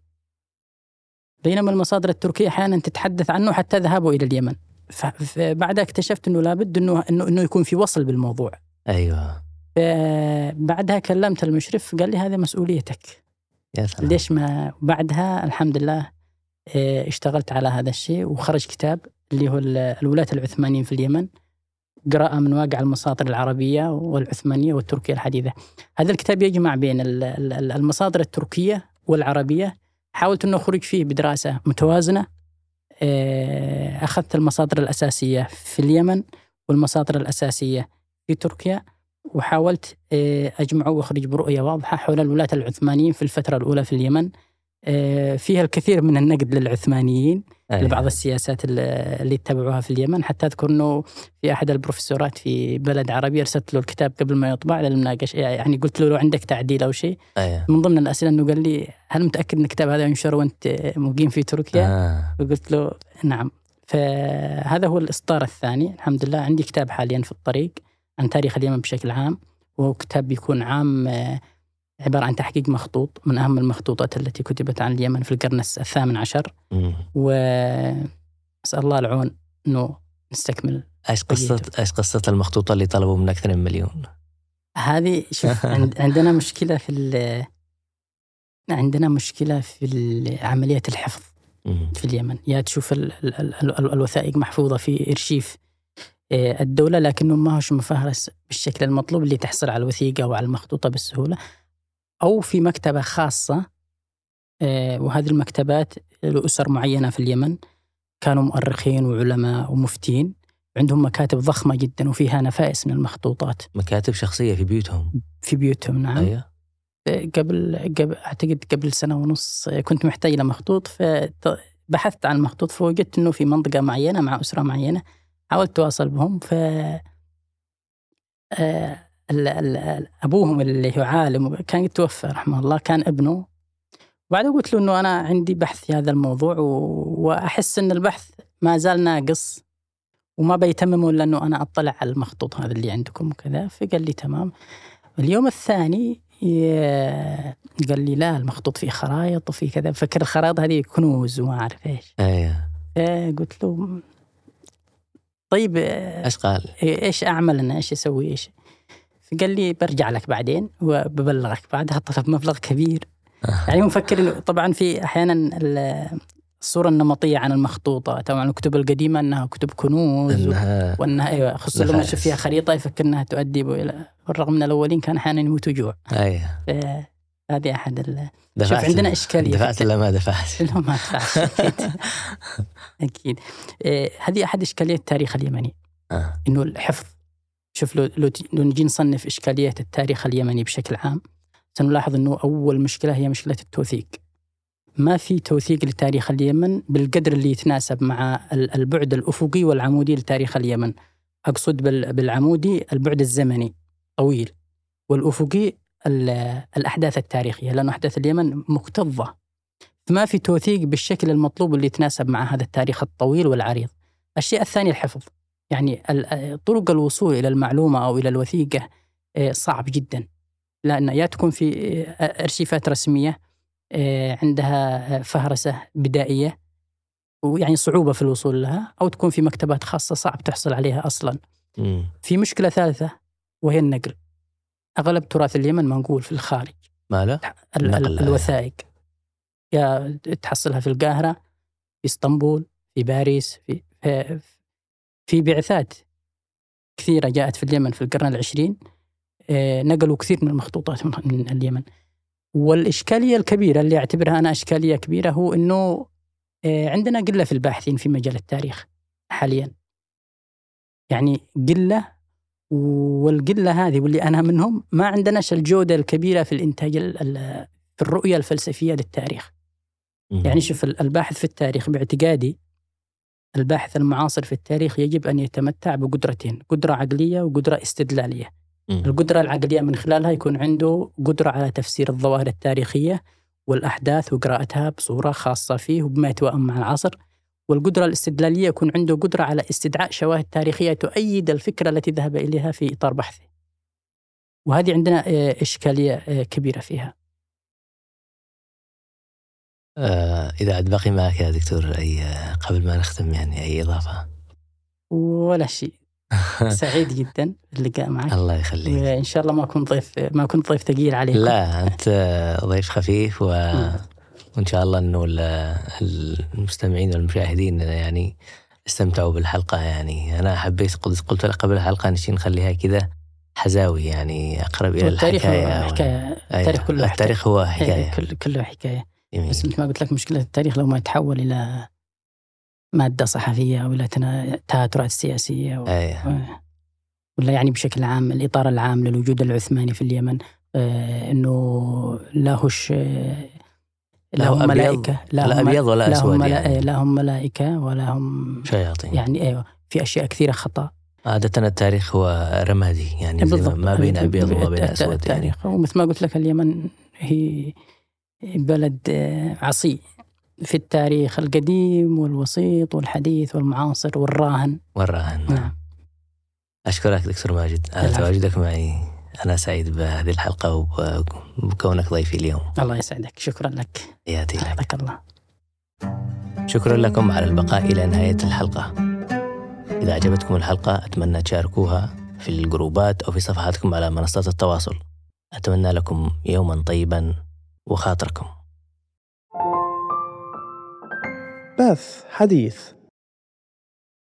بينما المصادر التركية أحيانا تتحدث عنه حتى ذهابه إلى اليمن. فبعدها اكتشفت أنه لابد أنه, إنه يكون في وصل بالموضوع. أيوة. بعدها كلمت المشرف قال لي هذه مسؤوليتك. يا سلام. ليش ما بعدها؟ الحمد لله آه، اشتغلت على هذا الشيء وخرج كتاب اللي هو الولاة العثمانيين في اليمن قراءة من واقع المصادر العربية والعثمانية والتركية الحديثة. هذا الكتاب يجمع بين المصادر التركية والعربية. حاولت أنه أخرج فيه بدراسة متوازنة آه، أخذت المصادر الأساسية في اليمن والمصادر الأساسية في تركيا. وحاولت آه، أجمع وأخرج برؤية واضحة حول الولاة العثمانيين في الفترة الأولى في اليمن آه، فيها الكثير من النقد للعثمانيين أيه. لبعض السياسات اللي اتبعوها في اليمن حتى أذكر أنه في أحد البروفيسورات في بلد عربي أرسلت له الكتاب قبل ما يطبع للمناقشة يعني قلت له لو عندك تعديل أو شيء أيه. من ضمن الأسئلة أنه قال لي هل متأكد أن الكتاب هذا ينشر وأنت مقيم في تركيا؟ آه. فقلت له نعم فهذا هو الإصدار الثاني الحمد لله عندي كتاب حاليا في الطريق عن تاريخ اليمن بشكل عام وهو كتاب بيكون عام آه، عبارة عن تحقيق مخطوط من أهم المخطوطات التي كتبت عن اليمن في القرن الثامن عشر. وأسأل الله العون أنه نستكمل إيش قصة إيش قصة المخطوطة اللي طلبوا من أكثر من مليون؟ هذه شوف عندنا مشكلة في عندنا مشكلة في عملية الحفظ في اليمن. يا تشوف ال ال ال الوثائق محفوظة في إرشيف آه، الدولة لكنه ما هوش مفهرس بالشكل المطلوب اللي تحصل على الوثيقة أو على المخطوطة بسهولة أو في مكتبة خاصة آه، وهذه المكتبات لأسر معينة في اليمن كانوا مؤرخين وعلماء ومفتين عندهم مكاتب ضخمة جدا وفيها نفائس من المخطوطات. مكاتب شخصية في بيوتهم. في بيوتهم نعم. أيه. قبل قبل أعتقد قبل سنة ونص كنت محتاج لمخطوط فبحثت عن مخطوط فوجدت إنه في منطقة معينة مع أسرة معينة حاولت اتواصل بهم ف آه، أبوهم اللي هو عالم كان يتوفى رحمه الله كان ابنه. بعد قلت له إنه أنا عندي بحث في هذا الموضوع وأحس إن البحث ما زال ناقص وما بيتمموا إلا إنه أنا أطلع على المخطوط هذا اللي عندكم وكذا. فقال لي تمام. اليوم الثاني قال لي لا المخطوط فيه خرائط وفي كذا فكر الخرائط هذه كنوز وما أعرف إيش. أيوه. قلت له طيب آه، إيش قال؟ إيش أعمل أنا؟ إيش أسوي؟ إيش؟ فقال لي برجع لك بعدين وببلغك بعدها. طلب مبلغ كبير. يعني هو مفكر إنه طبعا في أحيانا ال- الصورة النمطية عن المخطوطات أو عن الكتب القديمة إنها كتب كنوز و- إنها وإنها أيوه خصوصا لما. يشوف فيها خريطة يفكر إنها تؤدي إلى بالرغم ان الأولين كان أحيانا يموتوا جوع أيوه. ف- هذه أحد ال... دفعت عندنا إشكالية. دفعت ولا ما دفعت؟ لا ما أدفعش، أكيد أكيد إيه، هذه أحد إشكاليات التاريخ اليمني آه. إنه الحفظ شوف لو لو, لو نجي نصنف إشكاليات التاريخ اليمني بشكل عام سنلاحظ إنه أول مشكلة هي مشكلة التوثيق. ما في توثيق لتاريخ اليمن بالقدر اللي يتناسب مع ال- البعد الأفقي والعمودي لتاريخ اليمن. أقصد بال- بالعمودي البعد الزمني طويل والأفقي ال- الأحداث التاريخية لأن أحداث اليمن مكتظة. ما في توثيق بالشكل المطلوب اللي يتناسب مع هذا التاريخ الطويل والعريض. الشيء الثاني الحفظ. يعني طرق الوصول إلى المعلومة أو إلى الوثيقة آه، صعب جدا لأن يا تكون في آه، أرشيفات رسمية آه، عندها فهرسة بدائية ويعني صعوبة في الوصول لها أو تكون في مكتبات خاصة صعب تحصل عليها أصلا. مم. في مشكلة ثالثة وهي النقل. أغلب تراث اليمن منقول في الخارج. ماله؟ ال- ال-. الوثائق. يا تحصلها في القاهرة في إسطنبول في باريس في في- في بعثات كثيرة جاءت في اليمن في القرن العشرين. آه، نقلوا كثير من المخطوطات من- من اليمن. والإشكالية الكبيرة اللي أعتبرها أنا إشكالية كبيرة هو أنه آه، عندنا قلة في الباحثين في مجال التاريخ حاليا. يعني قلة والقلة هذه واللي أنا منهم ما عندناش الجودة الكبيرة في الإنتاج ال- ال- في الرؤية الفلسفية للتاريخ. يعني شوف ال- الباحث في التاريخ باعتقادي الباحث المعاصر في التاريخ يجب أن يتمتع بقدرتين قدرة عقلية وقدرة استدلالية مم. القدرة العقلية من خلالها يكون عنده قدرة على تفسير الظواهر التاريخية والأحداث وقراءتها بصورة خاصة فيه وبما يتوائم مع العصر والقدرة الاستدلالية يكون عنده قدرة على استدعاء شواهد تاريخية تؤيد الفكرة التي ذهب إليها في إطار بحثه. وهذه عندنا آه، إشكالية آه، كبيرة فيها. آه إذا عاد باقي معك يا دكتور آه، قبل ما نختم يعني أي إضافة؟ ولا شيء. سعيد جدا باللقاء معك. الله يخليك. وإن شاء الله ما أكون ضيف ما كنت ضيف ثقيل عليكم لا أنت ضيف خفيف و... وإن شاء الله إنه ال- المستمعين والمشاهدين يعني استمتعوا بالحلقة يعني. أنا حبيت قلت قلت لك قبل الحلقة نشي نخليها كذا حزاوي يعني أقرب إلى والتاريخ هو الحكاية أيوة. التاريخ كله التاريخ هو حكاية حكاية. كل- كله حكاية. جميل. بس مثل ما قلت لك مشكلة التاريخ لو ما يتحول إلى مادة صحفية أو إلى تنا- تهاترات سياسية و... ولا يعني بشكل عام الإطار العام للوجود العثماني في اليمن آه إنه لا هوش آه، لا لا هم ملائكة لا هم- أبيض ولا لا أسود هم ملا- يعني. لا هم ملائكة ولا هم شياطين. يعني أيوة في أشياء كثيرة خطأ. عادة التاريخ هو رمادي يعني زي ما- بين أبيض وما بين أسود يعني. التاريخ. ومثل ما قلت لك اليمن هي بلد آه، عصي. في التاريخ القديم والوسيط والحديث والمعاصر والراهن. والراهن نعم. أشكرك دكتور ماجد. على. تواجدك معي. أنا سعيد بهذه الحلقة وب- وبكونك ضيفي اليوم. الله يسعدك. شكرا لك. حياتي لك. حياك الله. شكرا لكم على البقاء إلى نهاية الحلقة. إذا أعجبتكم الحلقة أتمنى تشاركوها في الجروبات أو في صفحاتكم على منصات التواصل. أتمنى لكم يوما طيبا وخاطركم. بث حديث.